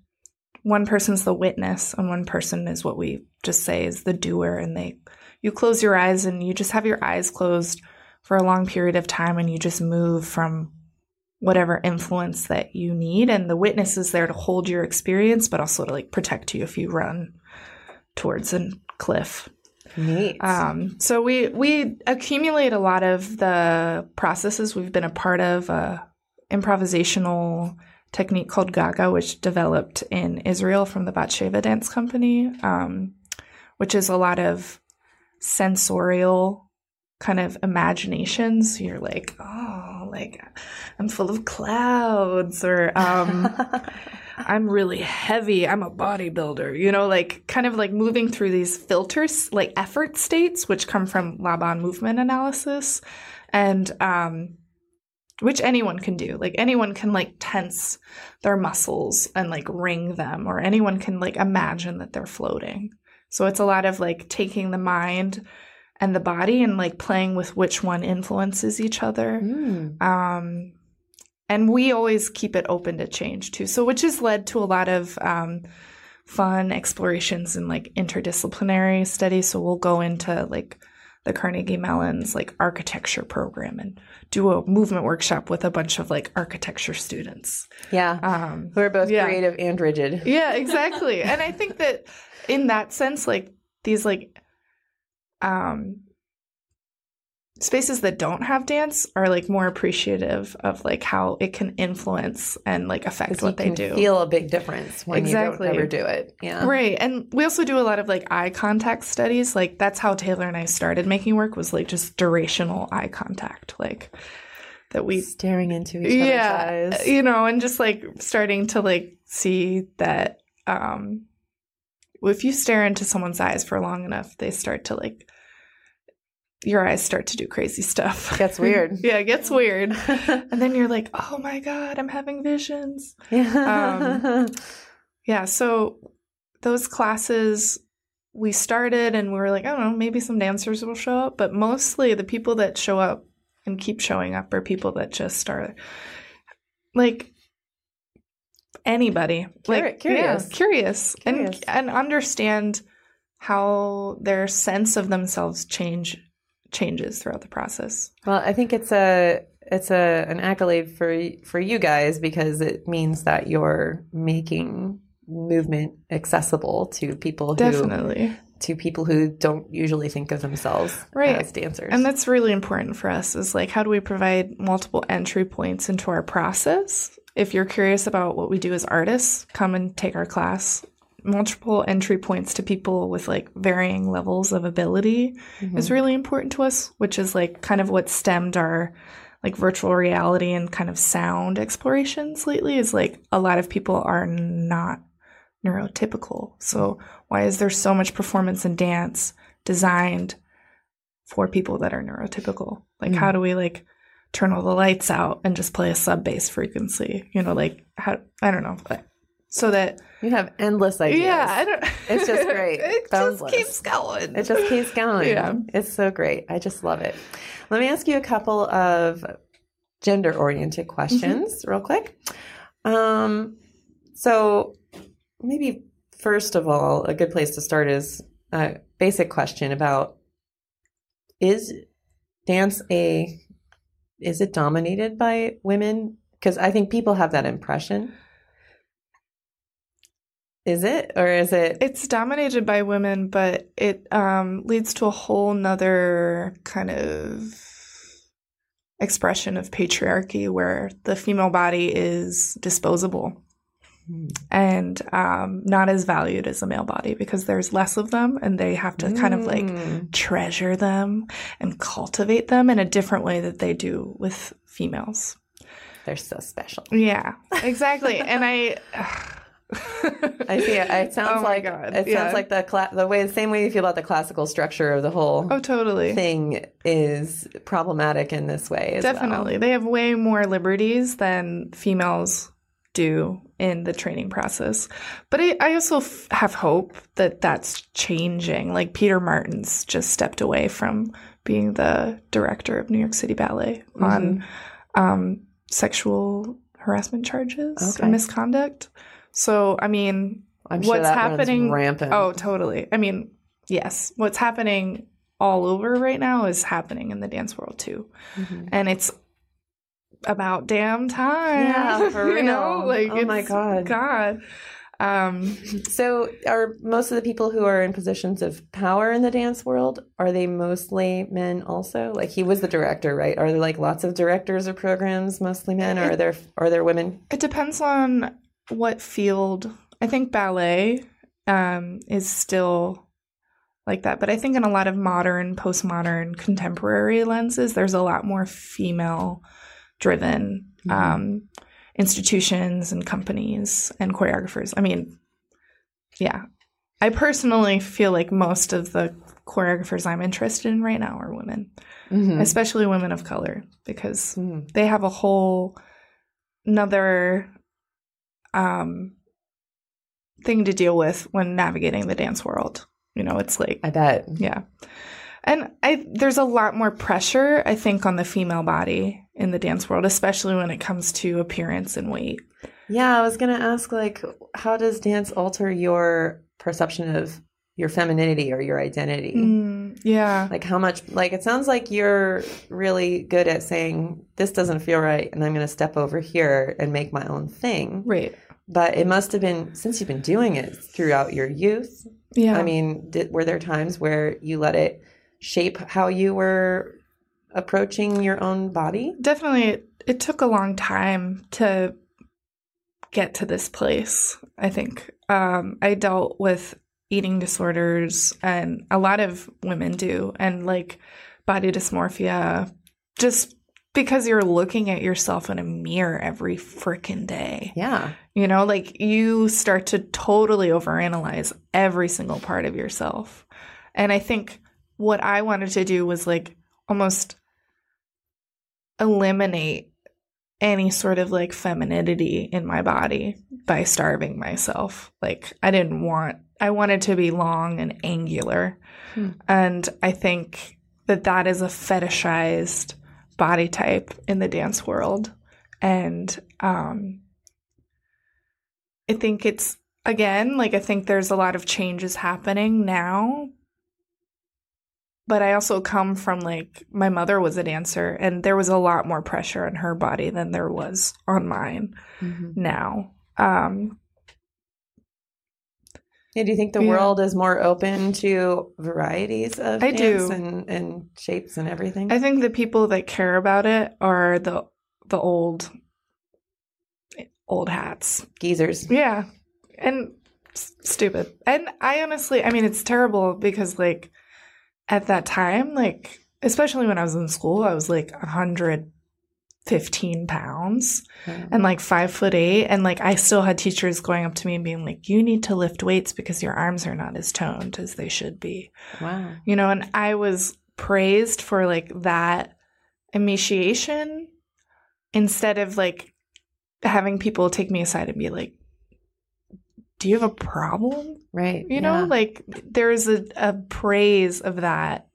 one person's the witness and one person is what we just say is the doer and they you close your eyes and you just have your eyes closed for a long period of time and you just move from whatever influence that you need and the witness is there to hold your experience but also to like protect you if you run towards a cliff Neat. um, so we we accumulate a lot of the processes we've been a part of. Uh, improvisational technique called Gaga, which developed in Israel from the Batsheva Dance Company, um, which is a lot of sensorial kind of imaginations. You're like, oh, like I'm full of clouds, or um, I'm really heavy. I'm a bodybuilder. You know, like kind of like moving through these filters, like effort states, which come from Laban movement analysis, and um, which anyone can do. Like anyone can like tense their muscles and like wring them, or anyone can like imagine that they're floating. So it's a lot of like taking the mind and the body and like playing with which one influences each other. Mm. Um, and we always keep it open to change too. So, which has led to a lot of um, fun explorations and like interdisciplinary studies. So, we'll go into like the Carnegie Mellon's like architecture program and do a movement workshop with a bunch of like architecture students. Yeah. Um, Who are both yeah. creative and rigid. yeah, exactly. and I think that in that sense, like these like um spaces that don't have dance are like more appreciative of like how it can influence and like affect what they do. feel a big difference when Exactly. you don't ever do it. Yeah. Right. And we also do a lot of like eye contact studies. Like that's how Taylor and I started making work was like just durational eye contact. Like that we Staring into each yeah other's eyes. you know and just like starting to like see that um if you stare into someone's eyes for long enough they start to like your eyes start to do crazy stuff Gets weird. yeah it gets weird and then you're like oh my god i'm having visions yeah. Um, yeah so those classes we started and we were like i don't know maybe some dancers will show up but mostly the people that show up and keep showing up are people that just are like anybody Curi- like curious. yeah, curious Curious. and and understand how their sense of themselves change changes throughout the process well, I think it's a it's a an accolade for for you guys because it means that you're making movement accessible to people who definitely to people who don't usually think of themselves Right. as dancers. And that's really important for us is like how do we provide multiple entry points into our process? If you're curious about what we do as artists, come and take our class. Multiple entry points to people with like varying levels of ability Mhm. is really important to us, which is like kind of what stemmed our like virtual reality and kind of sound explorations lately is like a lot of people are not neurotypical. So why is there so much performance and dance designed for people that are neurotypical? Like Mm. how do we like turn all the lights out and just play a sub bass frequency? You know, like how I don't know. So that you have endless ideas. yeah, I don't It's just great. it just keeps going. It just keeps going. Yeah. It's so great. I just love it. Let me ask you a couple of gender oriented questions real quick. Um, so maybe first of all, a good place to start is a basic question about is dance a is it dominated by women? Because I think people have that impression. Is it or is it It's dominated by women, but it um, leads to a whole nother kind of expression of patriarchy where the female body is disposable Hmm. and um, not as valued as a male body because there's less of them and they have to kind of like Mm. treasure them and cultivate them in a different way that they do with females. they're so special? Yeah, exactly. and I. I see it. It sounds Oh like God, it yeah. sounds like the cla- the way the same way you feel about the classical structure of the whole Oh, totally. thing is problematic in this way. As well. Definitely. They have way more liberties than females do in the training process. But I, I also f- have hope that that's changing. Like Peter Martins just stepped away from being the director of New York City Ballet on um, sexual harassment charges Okay. and misconduct. So, I mean, I'm sure what's runs happening- rampant. Oh, totally. I mean, yes, what's happening all over right now is happening in the dance world too, Mhm. and it's about damn time. Yeah, for you know, real. like Oh my God. God. Um, So, are most of the people who are in positions of power in the dance world are they mostly men? Also, like he was the director, right? Are there like lots of directors of programs mostly men, or are there are there women? it depends on what field. I think ballet um, is still like that, but I think in a lot of modern, postmodern, contemporary lenses, there's a lot more female driven Mhm. um, institutions and companies and choreographers. I mean, yeah. I personally feel like most of the choreographers I'm interested in right now are women, Mhm. especially women of color, because Mhm. they have a whole another um thing to deal with when navigating the dance world. You know, it's like I bet. yeah. And I there's a lot more pressure I think on the female body in the dance world, especially when it comes to appearance and weight. Yeah, I was gonna ask, like, how does dance alter your perception of your femininity or your identity? Mm, yeah. Like, how much? Like, it sounds like you're really good at saying this doesn't feel right, and I'm gonna step over here and make my own thing. Right. But it must have been since you've been doing it throughout your youth. Yeah. I mean, did, were there times where you let it shape how you were approaching your own body? definitely it, it took a long time to get to this place i think um, i dealt with eating disorders and a lot of women do and like body dysmorphia just because you're looking at yourself in a mirror every freaking day Yeah. you know like you start to totally overanalyze every single part of yourself and i think what i wanted to do was like almost eliminate any sort of like femininity in my body by starving myself. Like I didn't want I wanted to be long and angular. Hmm. And I think that that is a fetishized body type in the dance world. And um I think it's again like I think there's a lot of changes happening now but I also come from like my mother was a dancer and there was a lot more pressure on her body than there was on mine now. Um Yeah, do you think the Yeah. world is more open to varieties of I do. and, and shapes and everything? I think the people that care about it are the the old old hats. Geezers. Yeah. And s- stupid. And I honestly, I mean it's terrible because like at that time like especially when I was in school, I was like 115 pounds. and like five foot eight and like i still had teachers going up to me and being like you need to lift weights because your arms are not as toned as they should be Wow. you know and i was praised for like that emaciation instead of like having people take me aside and be like do you have a problem Right. you know like there's a, a praise of that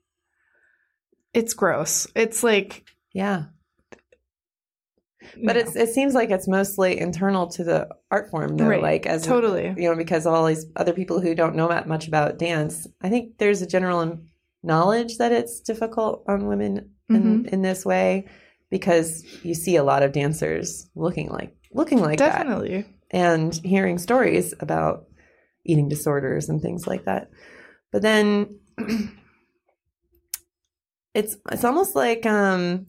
it's gross it's like yeah. But it's it seems like it's mostly internal to the art form though. Right. Like as Totally. you know, because all these other people who don't know that much about dance, I think there's a general knowledge that it's difficult on women in, Mhm. in this way because you see a lot of dancers looking like looking like that. and hearing stories about eating disorders and things like that. But then it's it's almost like um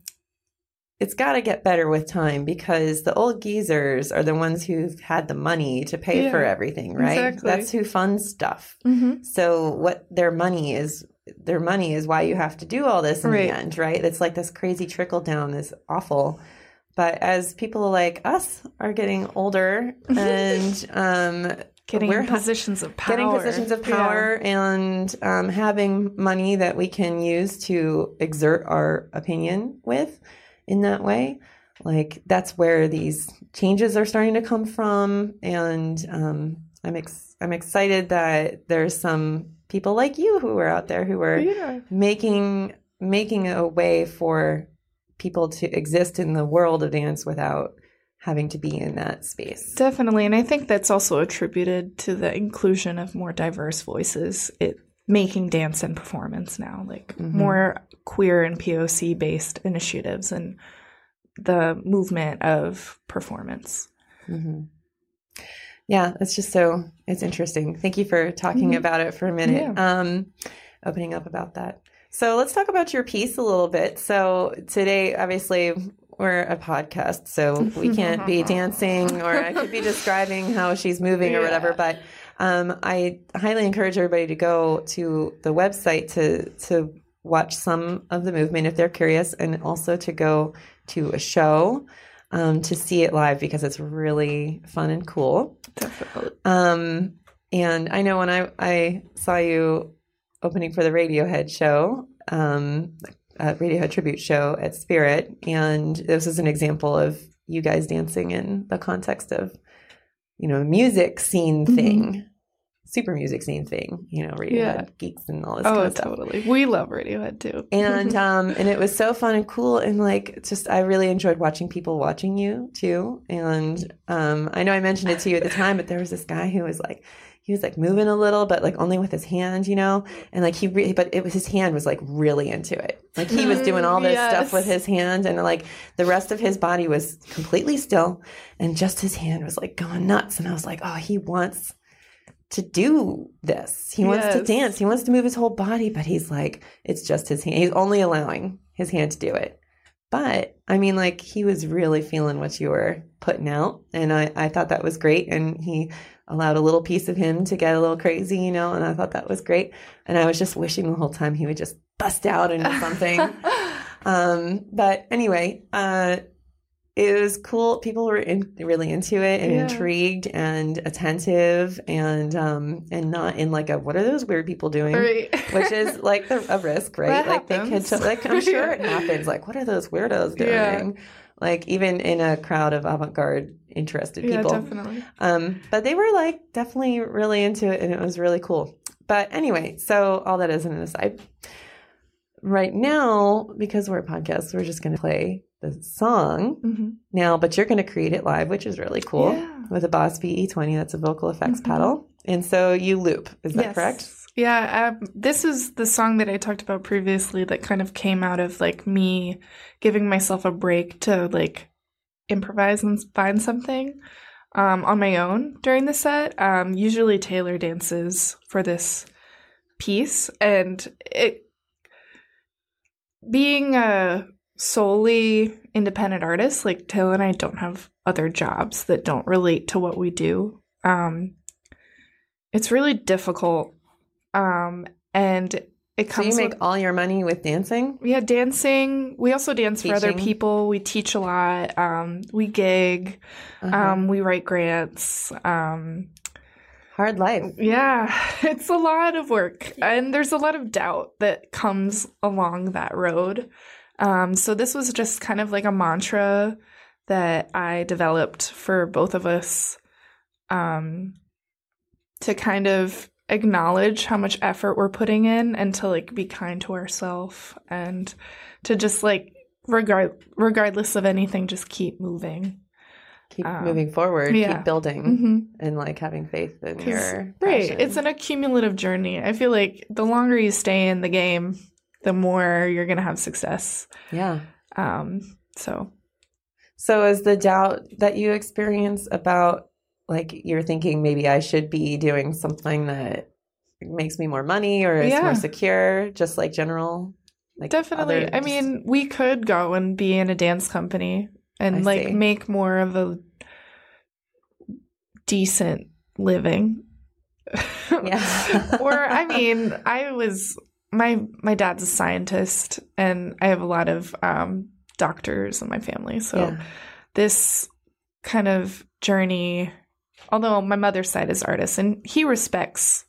it's got to get better with time because the old geezers are the ones who've had the money to pay Yeah, for everything, right? exactly. That's who funds stuff. mm-hmm. So what their money is their money is why you have to do all this in Right. the end, right? It's like this crazy trickle down is awful. But as people like us are getting older and um getting we're positions of power. getting positions of Yeah. power and um, having money that we can use to exert our opinion with in that way like that's where these changes are starting to come from and um, i'm ex- i'm excited that there's some people like you who are out there who are Yeah. making making a way for people to exist in the world of dance without having to be in that space Definitely. And I think that's also attributed to the inclusion of more diverse voices. It making dance and performance now, like Mhm. more queer and POC based initiatives and the movement of performance. hmm Yeah, it's just so it's interesting. Thank you for talking Mhm. about it for a minute. Um, opening up about that. So let's talk about your piece a little bit. So today, obviously, we're a podcast, so we can't be dancing, or I could be describing how she's moving or whatever. But um, I highly encourage everybody to go to the website to to watch some of the movement if they're curious, and also to go to a show um, to see it live because it's really fun and cool. Definitely. Um, and I know when I I saw you opening for the Radiohead show, um, a Radiohead tribute show at Spirit, and this is an example of you guys dancing in the context of, you know, music scene Mm-hmm. thing, super music scene thing, you know, Radiohead Yeah. geeks and all this kind Oh, of stuff totally. We love Radiohead too. and um and it was so fun and cool and like just i really enjoyed watching people watching you too and um i know i mentioned it to you at the time but there was this guy who was like he was like moving a little but like only with his hand you know and like he really but it was his hand was like really into it like he was doing all this stuff with his hand and like the rest of his body was completely still and just his hand was like going nuts and i was like oh he wants to do this. He wants to dance. He wants to move his whole body, but he's like, it's just his hand. He's only allowing his hand to do it. But I mean, like, he was really feeling what you were putting out. And I, I thought that was great. And he allowed a little piece of him to get a little crazy, you know, and I thought that was great. And I was just wishing the whole time he would just bust out into something. um, but anyway, uh, it was cool. People were in, really into it and Yeah. intrigued and attentive and um and not in like a what are those weird people doing? Right. Which is like the, a risk, right? That like they could, like I'm sure it happens. Like what are those weirdos doing? Yeah. Like even in a crowd of avant-garde interested yeah, people. definitely. Um, but they were like definitely really into it and it was really cool. But anyway, so all that is an aside. Right now, because we're a podcast, we're just going to play the song hmm now, but you're going to create it live, which is really cool Yeah. with a Boss VE20. That's a vocal effects Mhm. pedal. And so you loop. Is that Yes. correct? Yeah, um, this is the song that I talked about previously that kind of came out of like me giving myself a break to like improvise and find something um, on my own during the set. Um, usually Taylor dances for this piece, and it being a solely independent artists. like Taylor and I don't have other jobs that don't relate to what we do. Um, it's really difficult um and it comes. So you make with, all your money with dancing? yeah dancing we also dance for other people we teach a lot um we gig Uh-huh. um we write grants um Hard life. yeah it's a lot of work and there's a lot of doubt that comes along that road um so this was just kind of like a mantra that i developed for both of us um to kind of acknowledge how much effort we're putting in and to like be kind to ourselves and to just like regard regardless of anything just keep moving Keep Um, moving forward, yeah. keep building, mm-hmm. and like having faith in your right passion. it's an accumulative journey i feel like the longer you stay in the game the more you're gonna have success yeah. um so So is the doubt that you experience about like you're thinking maybe I should be doing something that makes me more money or is Yeah. more secure, just like general like definitely other- i mean we could go and be in a dance company and I like see. make more of a decent living Yeah. or i mean i was my my dad's a scientist and i have a lot of um doctors in my family so Yeah. this kind of journey although my mother's side is artist and he respects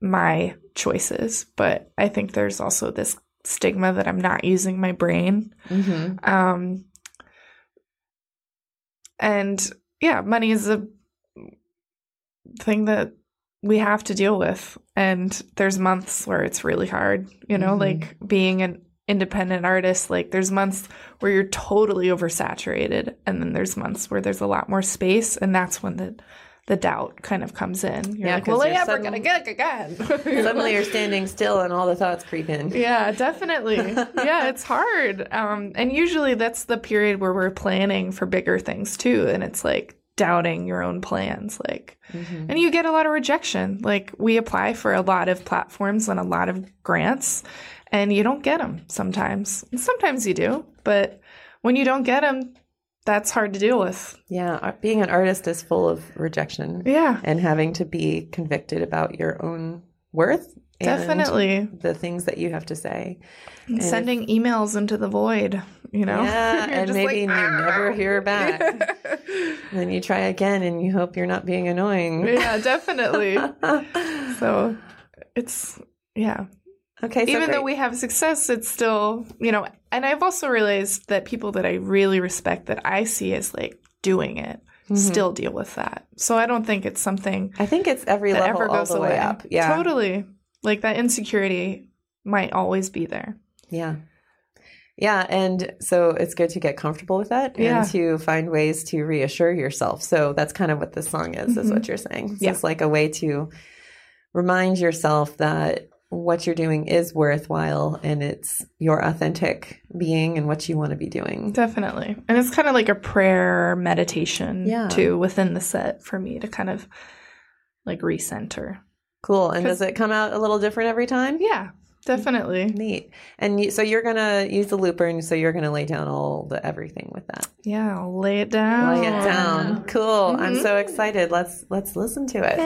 my choices but i think there's also this stigma that i'm not using my brain Mhm. um and yeah money is a thing that we have to deal with and there's months where it's really hard you know Mhm. like being an independent artist like there's months where you're totally oversaturated and then there's months where there's a lot more space and that's when the the doubt kind of comes in you're Yeah, like well yeah we're gonna get again Suddenly you're standing still and all the thoughts creep in. yeah, definitely. yeah, it's hard. Um, and usually that's the period where we're planning for bigger things too. And it's like doubting your own plans. Like, Mhm. and you get a lot of rejection. Like, we apply for a lot of platforms and a lot of grants, and you don't get them sometimes. And sometimes you do, but when you don't get them, that's hard to deal with. Yeah, being an artist is full of rejection Yeah. and having to be convicted about your own worth Definitely. the things that you have to say. And if- Sending emails into the void, you know? Yeah, and maybe like, you never "Ah." hear back. then you try again and you hope you're not being annoying. yeah, definitely. so it's, yeah. okay, so Even though we have success, it's still, you know, and I've also realized that people that I really respect that I see as like doing it Mm-hmm. still deal with that. So I don't think it's something I think it's every that level ever all goes the away. way up. Yeah, Totally. Like that insecurity might always be there. Yeah. Yeah. And so it's good to get comfortable with that Yeah. and to find ways to reassure yourself. So that's kind of what this song is, is what mm-hmm. you're saying. It's Yeah. like a way to remind yourself that what you're doing is worthwhile and it's your authentic being and what you want to be doing. Definitely. And it's kind of like a prayer meditation Yeah. too within the set for me to kind of like recenter. Cool. And does it come out a little different every time? Yeah, definitely. Neat. And you, so you're going to use the looper and so you're going to lay down all the everything with that. Yeah, I'll lay it down. Lay it down. Cool. I'm Mhm. so excited. Let's let's listen to it.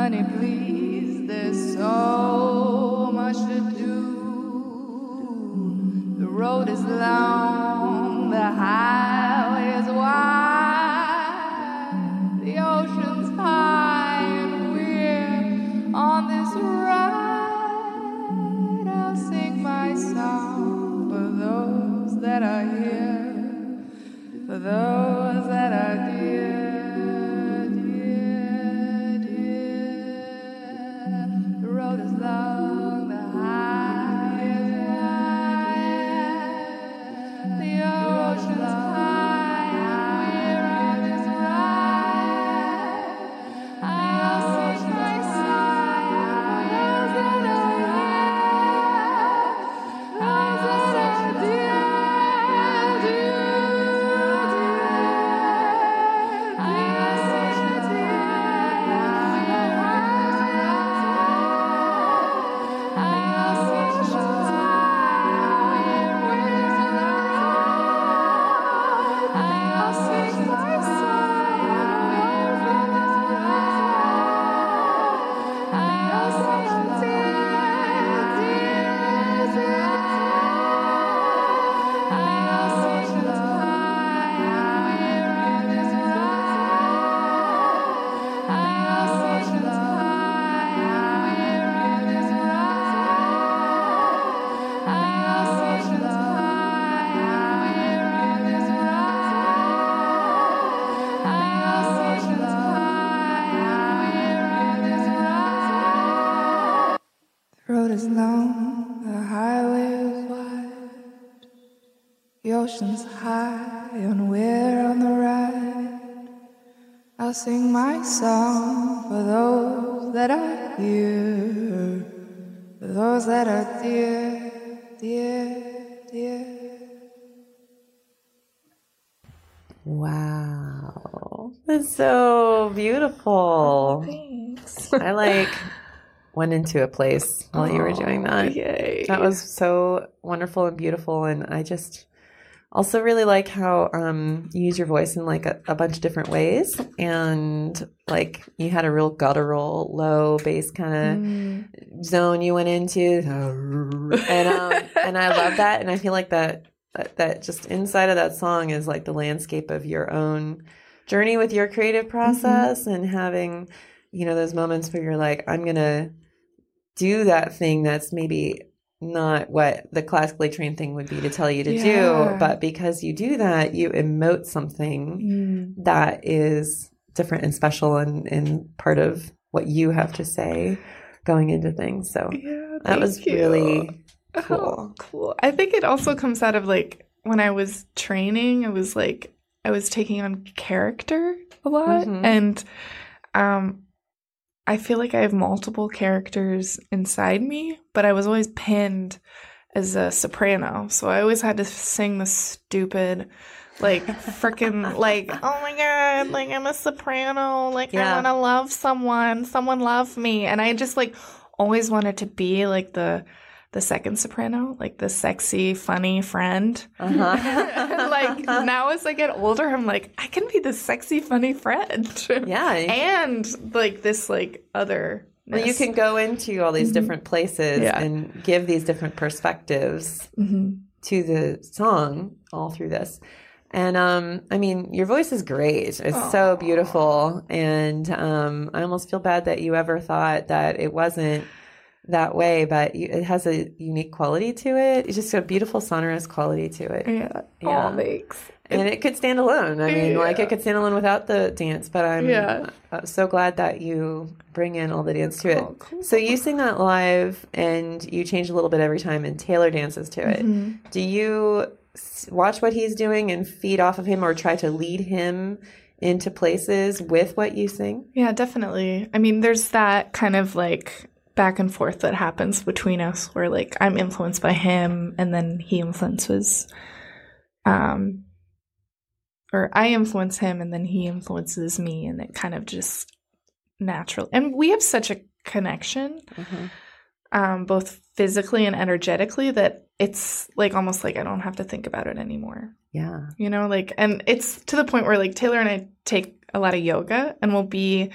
Honey, please, there's so went into a place while you were doing that. Yay. That was so wonderful and beautiful. And I just also really like how um, you use your voice in like a, a bunch of different ways. And like you had a real guttural, low bass kind of Mm. zone you went into. And, um, and I love that. And I feel like that, that, that just inside of that song is like the landscape of your own journey with your creative process and having, you know, those moments where you're like, I'm going to do that thing that's maybe not what the classically trained thing would be to tell you to Yeah. do, but because you do that, you emote something Mm. that is different and special and, and part of what you have to say going into things. So Yeah, that was you. really Oh, cool. cool. I think it also comes out of like when I was training, it was like I was taking on character a lot. Mhm. And um I feel like I have multiple characters inside me, but I was always pinned as a soprano. So I always had to sing the stupid like freaking like oh my god like i'm a soprano like Yeah. i want to love someone someone love me and i just like always wanted to be like the the second soprano like the sexy funny friend Uh-huh. like now as i get older i'm like i can be the sexy funny friend yeah. and like this like other Well, you can go into all these different places Mm-hmm. Yeah. and give these different perspectives hmm to the song all through this. And um, I mean, your voice is great. It's so beautiful. And um, I almost feel bad that you ever thought that it wasn't that way, but it has a unique quality to it. It's just a beautiful sonorous quality to it. yeah Yeah. oh thanks And it could stand alone. I mean, like it could stand alone without the dance, but I'm Yeah. uh, so glad that you bring in all the dance to it. Oh, cool. So you sing that live and you change a little bit every time and Taylor dances to it. Mm-hmm. Do you watch what he's doing and feed off of him or try to lead him into places with what you sing? Yeah, definitely. I mean, there's that kind of like back and forth that happens between us where like I'm influenced by him and then he influences um or I influence him and then he influences me and it kind of just natural. And we have such a connection um both physically and energetically that it's like almost like I don't have to think about it anymore Yeah. you know like and it's to the point where like taylor and i take a lot of yoga and we'll be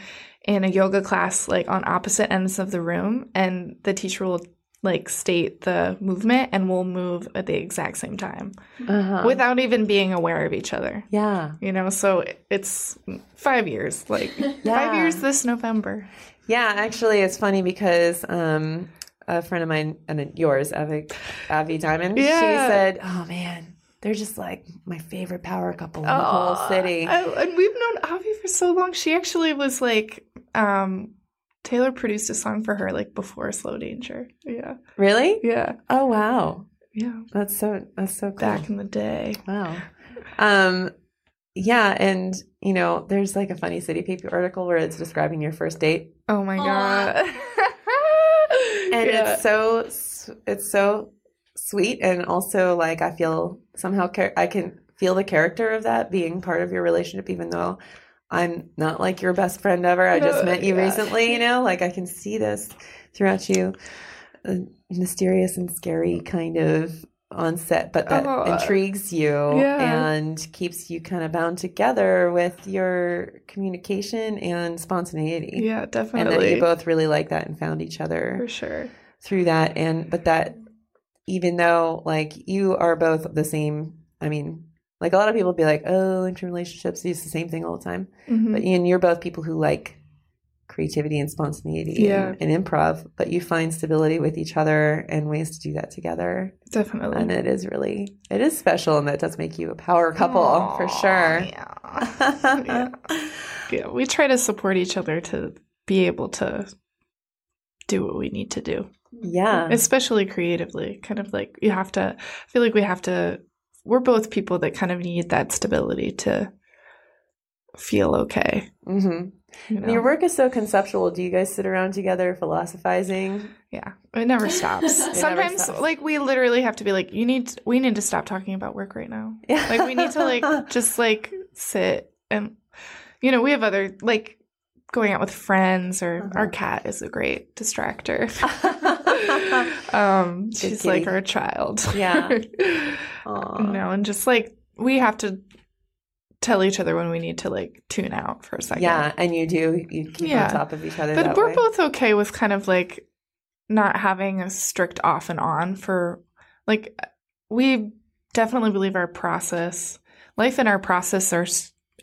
in a yoga class like on opposite ends of the room and the teacher will like state the movement and we'll move at the exact same time Uh-huh. without even being aware of each other yeah. you know so it's five years like five years this november Yeah, actually, it's funny because um, a friend of mine, and yours, Avi, Avi Diamond, she said, "Oh man, they're just like my favorite power couple in the whole city." I- and we've known avi for so long she actually was like um taylor produced a song for her like before slow danger yeah really? yeah Oh wow, yeah that's so that's so cool. back in the day. Wow. Um, yeah, and you know, there's like a funny City Paper article where it's describing your first date, Oh my god. and Yeah. it's so it's so sweet, and also like I feel somehow char- I can feel the character of that being part of your relationship, even though I'm not like your best friend ever. I just Uh, met you yeah. recently, you know, like I can see this throughout you, a mysterious and scary kind of onset, but that Oh, intrigues you yeah. and keeps you kind of bound together with your communication and spontaneity. yeah, definitely. And that you both really like that and found each other for sure. through that and but that even though like you are both the same i mean like a lot of people be like oh into relationships it's the same thing all the time Mhm. but and you're both people who like creativity and spontaneity Yeah. and, and improv but you find stability with each other and ways to do that together definitely. and it is really it is special and that does make you a power couple for sure Yeah. yeah. Yeah, we try to support each other to be able to do what we need to do. Yeah. especially creatively. Kind of like you have to. I feel like we have to. We're both people that kind of need that stability to feel okay. hmm You know? Your work is so conceptual. Do you guys sit around together philosophizing? Yeah, it never stops. never Sometimes, stops. like we literally have to be like, you need, we need to stop talking about work right now. Yeah. Like we need to like just like sit and, you know, we have other like going out with friends or Uh-huh. our cat is a great distractor. um, she's like our child. Yeah. know, and just like we have to tell each other when we need to like tune out for a second. Yeah, and you do. You keep Yeah. on top of each other. but we're way. both okay with kind of like not having a strict off and on for like we definitely believe our process life and our process are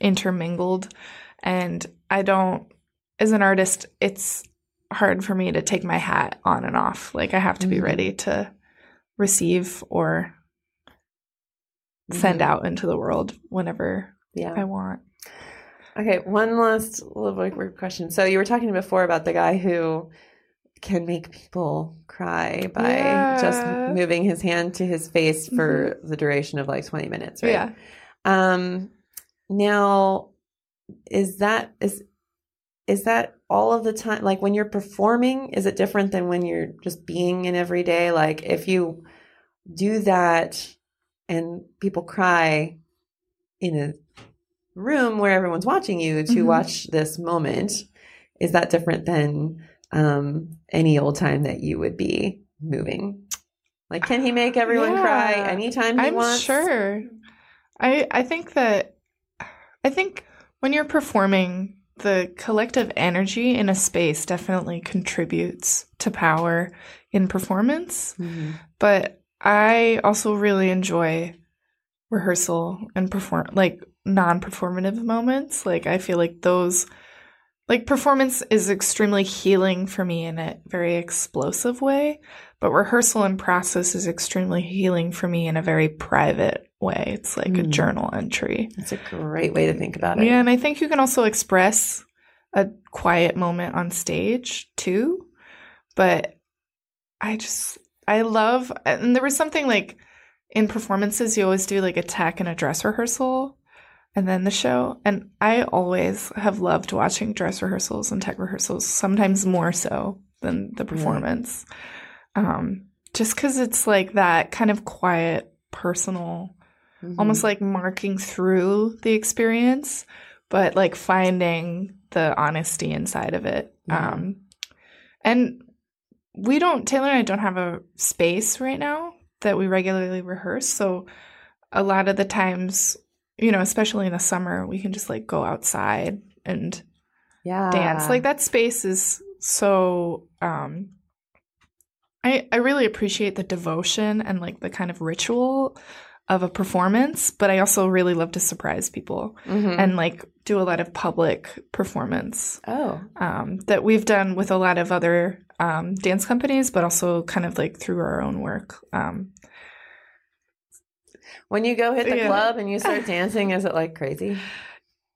intermingled and i don't as an artist it's hard for me to take my hat on and off like i have to be Mhm. ready to receive or send Mhm. out into the world whenever Yeah. i want Okay, one last little weird question. So you were talking before about the guy who can make people cry by Yeah. just moving his hand to his face for the duration of like 20 minutes, right? yeah Um now is that is is that all of the time like when you're performing is it different than when you're just being in every day like if you do that and people cry in a room where everyone's watching you to Mhm. watch this moment is that different than um any old time that you would be moving like can he make everyone cry anytime he I'm wants sure. I I think that I think when you're performing, the collective energy in a space definitely contributes to power in performance. Mhm. But I also really enjoy rehearsal and perform like non-performative moments. Like I feel like those like performance is extremely healing for me in a very explosive way, but rehearsal and process is extremely healing for me in a very private way. It's like a Mm. journal entry. That's a great way to think about it. Yeah, and I think you can also express a quiet moment on stage too. But I just I love and there was something like in performances you always do like a tech and a dress rehearsal and then the show. And I always have loved watching dress rehearsals and tech rehearsals, sometimes more so than the performance. Um just cuz it's like that kind of quiet personal Mhm. almost like marking through the experience, but like finding the honesty inside of it. Yeah. Um, and we don't, Taylor and I don't have a space right now that we regularly rehearse. So a lot of the times, you know, especially in the summer, we can just like go outside and yeah. dance. Like that space is so um I I really appreciate the devotion and like the kind of ritual of a performance, but I also really love to surprise people Mhm. and like do a lot of public performance oh, um, that we've done with a lot of other um, dance companies, but also kind of like through our own work. Um, when you go hit the Yeah. club and you start dancing, is it like crazy?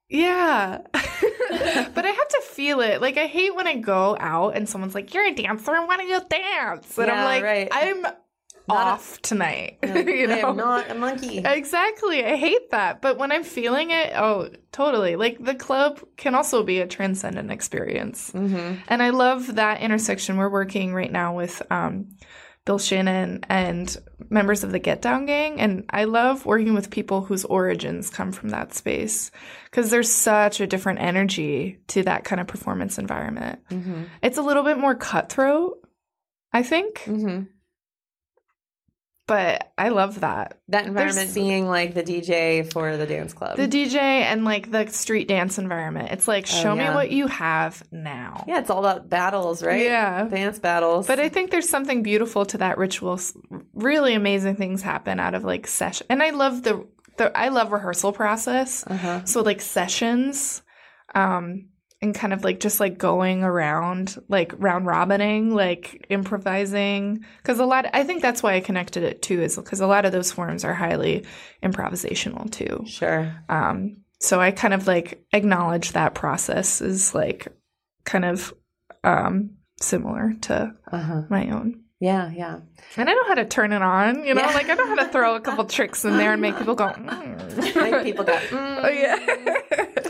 Yeah. but I have to feel it. Like I hate when I go out and someone's like, "You're a dancer, why don't you dance?" And Yeah, I'm like, right. "I'm a- off tonight." You're like, you I'm not a monkey. Exactly. I hate that. But when I'm feeling it, oh, totally. Like the club can also be a transcendent experience. hmm And I love that intersection. We're working right now with um, Bill Shannon and members of the Get Down Gang. And I love working with people whose origins come from that space because there's such a different energy to that kind of performance environment. hmm It's a little bit more cutthroat, I think, hmm but I love that. That environment There's- being like the DJ for the dance club. The DJ and like the street dance environment. It's like, Oh, show me what you have now. yeah, it's all about battles, right? Yeah. Dance battles. But I think there's something beautiful to that ritual. Really amazing things happen out of like session. And I love the, the I love rehearsal process. uh-huh. So like sessions, um, and kind of like just like going around, like round robining, like improvising. Because a lot, I think that's why I connected it too, is because a lot of those forms are highly improvisational too. Sure. Um, so I kind of like acknowledge that process is like kind of um, similar to Uh-huh. my own. Yeah, yeah. And I know how to turn it on, you know, Yeah. like I know how to throw a couple tricks in there and make people go, mm. Make people go, mm. oh, yeah.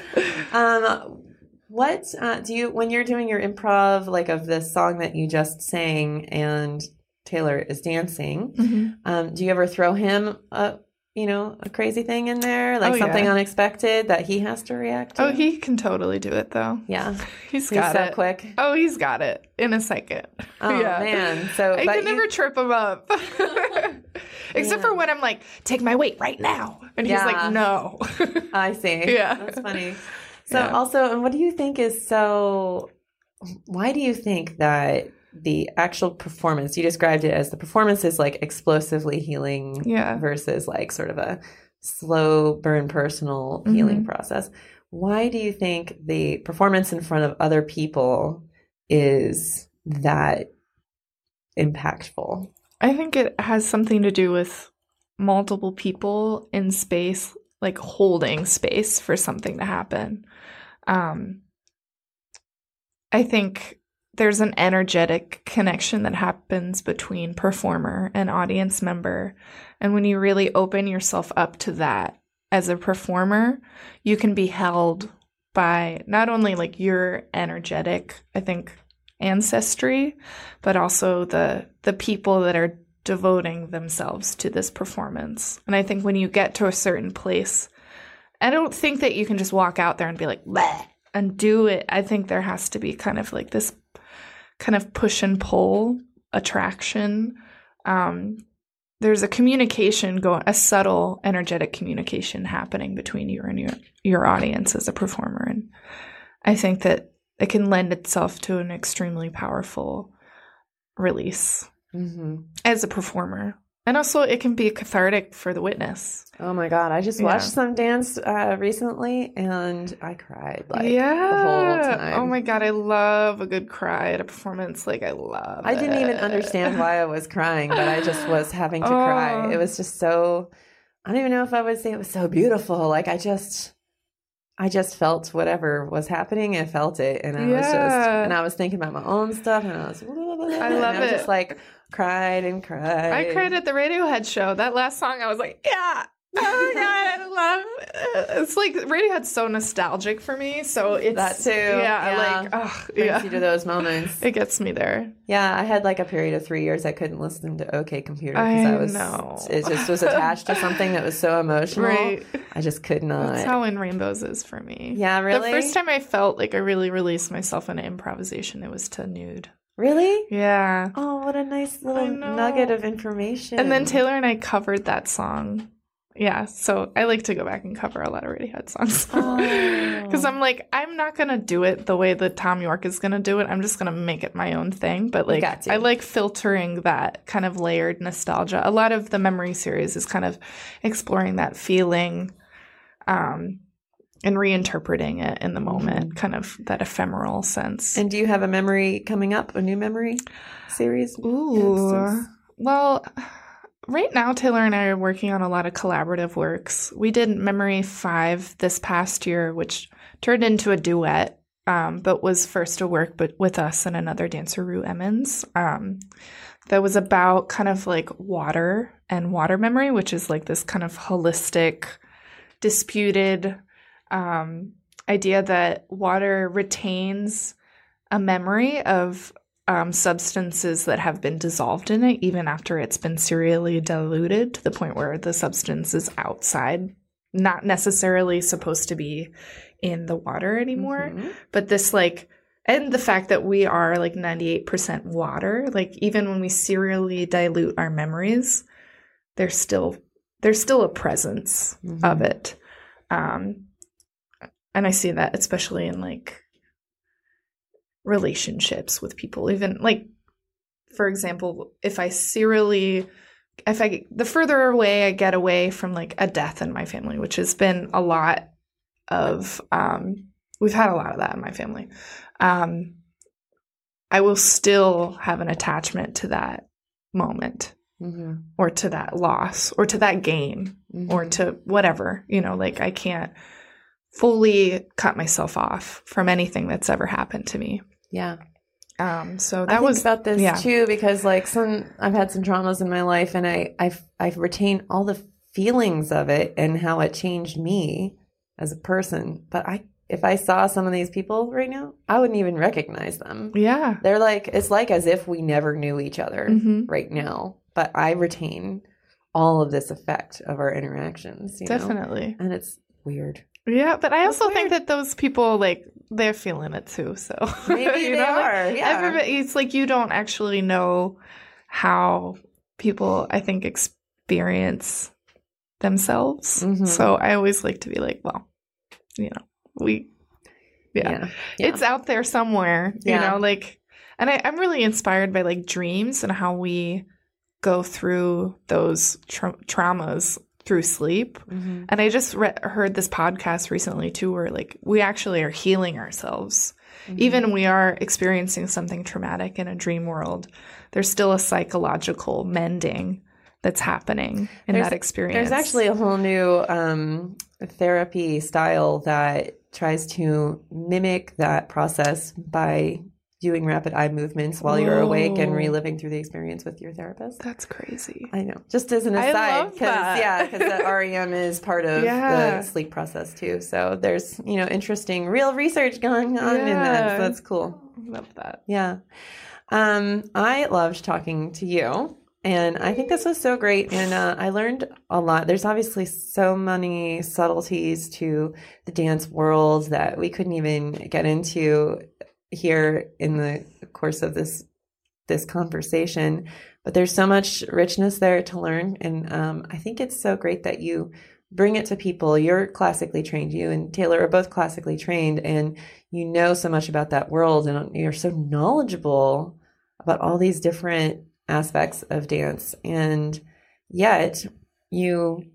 Um, what uh, do you when you're doing your improv, like of this song that you just sang and Taylor is dancing? Mhm. Um, do you ever throw him a you know a crazy thing in there, like Oh, something yeah. unexpected that he has to react to? Oh, he can totally do it though. yeah, He's he's got so it. quick. Oh, he's got it in a second. Oh yeah. man, so I can you- never trip him up. Except for when I'm like, take my weight right now. And he's Yeah. like, no. I see. Yeah. That's funny. So Yeah. also, and what do you think is so why do you think that the actual performance you described it as the performance is like explosively healing Yeah. versus like sort of a slow burn personal Mm-hmm. healing process. Why do you think the performance in front of other people is that impactful? I think it has something to do with multiple people in space, like holding space for something to happen. Um, I think there's an energetic connection that happens between performer and audience member. And when you really open yourself up to that as a performer, you can be held by not only like your energetic, I think, ancestry, but also the the people that are devoting themselves to this performance. And I think when you get to a certain place, I don't think that you can just walk out there and be like, Bleh, and do it. I think there has to be kind of like this kind of push and pull attraction. Um, there's a communication going, a subtle energetic communication happening between you and your your audience as a performer, and I think that it can lend itself to an extremely powerful release Mm-hmm. as a performer. And also, it can be cathartic for the witness. Oh my god! I just Yeah. watched some dance uh, recently, and I cried like yeah. the whole time. Oh my god, I love a good cry at a performance. Like I love. I didn't even understand why I was crying, but I just was having to cry. Oh. It was just so. I don't even know if I would say it was so beautiful. Like I just, I just felt whatever was happening. I felt it, and I was just, and I was thinking about my own stuff, and I was. I love I it. Just like cried and cried. I cried at the Radiohead show. That last song, I was like, yeah. Oh my god, I love it. It's like Radiohead's so nostalgic for me. So it's That too, Yeah, yeah. like oh, Brings yeah. you to those moments. It gets me there. Yeah, I had like a period of three years I couldn't listen to OK Computer because I, I was know. it just was attached to something that was so emotional. Right. I just could not. That's how In Rainbows is for me. yeah, really. The first time I felt like I really released myself in improvisation, it was to nude. Really? Yeah. Oh, what a nice little nugget of information. And then Taylor and I covered that song. Yeah, so I like to go back and cover a lot of Radiohead songs. Oh. Because I'm like, I'm not going to do it the way that Thom Yorke is going to do it. I'm just going to make it my own thing. But like. I like filtering that kind of layered nostalgia. A lot of the memory series is kind of exploring that feeling um, and reinterpreting it in the moment, kind of that ephemeral sense. Mm-hmm. And do you have a memory coming up? A new memory series? Ooh. Instance? Well, right now, Taylor and I are working on a lot of collaborative works. We did Memory 5 this past year, which turned into a duet, um, but was first a work but with us and another dancer, Rue Emmons. Um, that was about kind of like water and water memory, which is like this kind of holistic, disputed um, idea that water retains a memory of um, substances that have been dissolved in it, even after it's been serially diluted to the point where the substance is outside, not necessarily supposed to be in the water anymore. Mhm. But this, like, and the fact that we are like 98% water, like, even when we serially dilute our memories, there's still there's still a presence Mhm. of it. Um, and I see that especially in like relationships with people, even like, for example, if I serially, if I, the further away I get away from like a death in my family, which has been a lot of, um, we've had a lot of that in my family. Um, I will still have an attachment to that moment Mhm. or to that loss or to that gain Mhm. or to whatever you know like i can't fully cut myself off from anything that's ever happened to me yeah. Um, so I that was about this yeah. too because like some I've had some traumas in my life and I I've I've retained all the feelings of it and how it changed me as a person. But I if I saw some of these people right now, I wouldn't even recognize them. Yeah. They're like it's like as if we never knew each other Mhm. right now. But I retain all of this effect of our interactions. You know? Definitely. And it's weird. Yeah, but I also think that those people like they're feeling it too. So Maybe You they know, are. Yeah. Everybody, it's like you don't actually know how people, I think, experience themselves. Mhm. So I always like to be like, well, you know, we, yeah, yeah. Yeah. it's out there somewhere, you know, like, and I, I'm really inspired by like dreams and how we go through those tra- traumas through sleep. Mhm. And I just re- heard this podcast recently too, where like we actually are healing ourselves. Mm-hmm. Even we are experiencing something traumatic in a dream world, there's still a psychological mending that's happening in There's- that experience. There's actually a whole new um, therapy style that tries to mimic that process by doing rapid eye movements while you're awake and reliving through the experience with your therapist. that's crazy. I know. Just as an aside, that. yeah, because the REM is part of Yeah. the sleep process too. So there's you know interesting real research going on in that. So that's cool. Love that. Yeah. Um, I loved talking to you. And I think this was so great. And uh, I learned a lot. There's obviously so many subtleties to the dance world that we couldn't even get into here in the course of this this conversation. But there's so much richness there to learn. And um, I think it's so great that you bring it to people. You're classically trained. You and Taylor are both classically trained. And you know so much about that world and you're so knowledgeable about all these different aspects of dance and yet you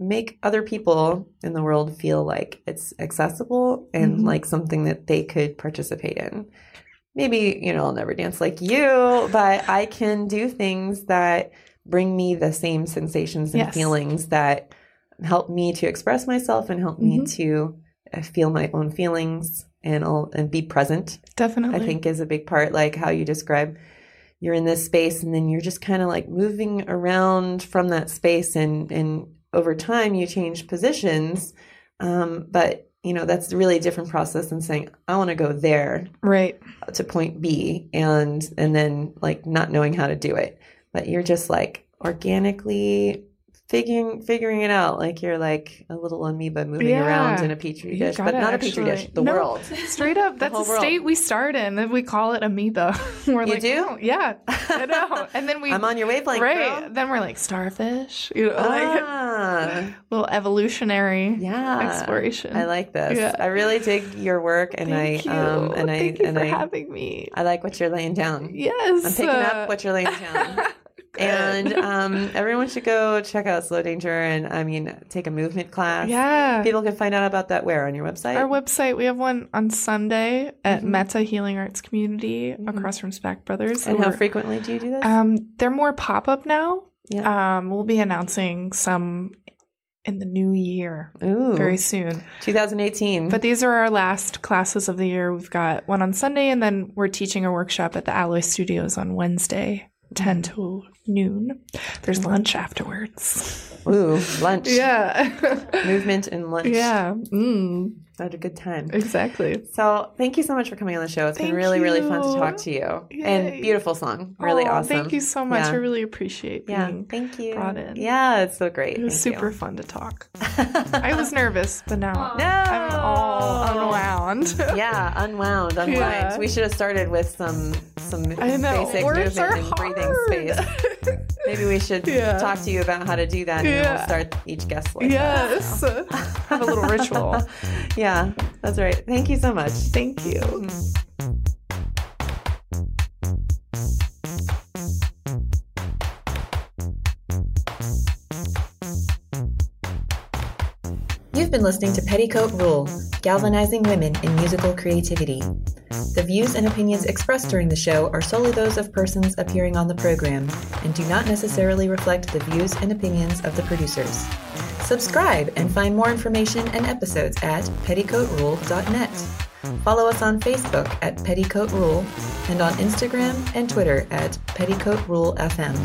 make other people in the world feel like it's accessible and Mhm. like something that they could participate in maybe you know i'll never dance like you but i can do things that bring me the same sensations and Yes. feelings that help me to express myself and help me Mhm. to uh, feel my own feelings and I'll, and be present Definitely. I think is a big part, like how you describe you're in this space and then you're just kind of like moving around from that space and and over time you change positions. Um, but you know, that's really a different process than saying, I want to go there right. to point B and and then like not knowing how to do it. But you're just like organically figuring figuring it out like you're like a little amoeba moving Yeah. around in a petri dish but not a petri dish the No, world Straight up, that's a world. state we start in. And we call it amoeba. we're You like, do? "Oh, yeah, I know. And then we i'm on your wavelength right. girl. Then we're like starfish. You know, like Ah, little evolutionary yeah exploration. i like this Yeah. i really dig your work and Thank i um and i Thank you and for i having me. i like what you're laying down Yes, i'm picking uh, up what you're laying down. And um, everyone should go check out Slow Danger and I mean take a movement class. yeah. People can find out about that where on your website. Our website, we have one on Sunday at Mhm. Meta Healing Arts Community Mhm. across from Spak Brothers. and how frequently do you do this? Um, they're more pop up now. yeah. Um, we'll be announcing some in the new year Ooh, very soon. 2018. But these are our last classes of the year. We've got one on Sunday, and then we're teaching a workshop at the Alloy Studios on Wednesday, 10 to noon. There's lunch afterwards. Ooh, lunch. Yeah. Movement and lunch. yeah. Mm, Had a good time. exactly. So thank you so much for coming on the show. It's been Thank really, really fun to talk to you. Yay. And beautiful song. Really Aw, awesome. Thank you so much. Yeah. I really appreciate being. Yeah, thank you. brought in. Yeah, it's so great. It was Thank super you. fun to talk. I was nervous, but now No. I'm all unwound. yeah, unwound, unwind. Yeah. We should have started with some some I know. basic Words movement and breathing space. Maybe we should Yeah. talk to you about how to do that, and Yeah. we'll start each guest like yes. Have a little ritual. that. Yeah, that's right. Thank you so much. Thank you. You've been listening to Petticoat Rule Galvanizing Women in Musical Creativity. The views and opinions expressed during the show are solely those of persons appearing on the program and do not necessarily reflect the views and opinions of the producers. Subscribe and find more information and episodes at petticoatrule.net. Follow us on Facebook at Petticoat Rule and on Instagram and Twitter at Petticoat Rule FM.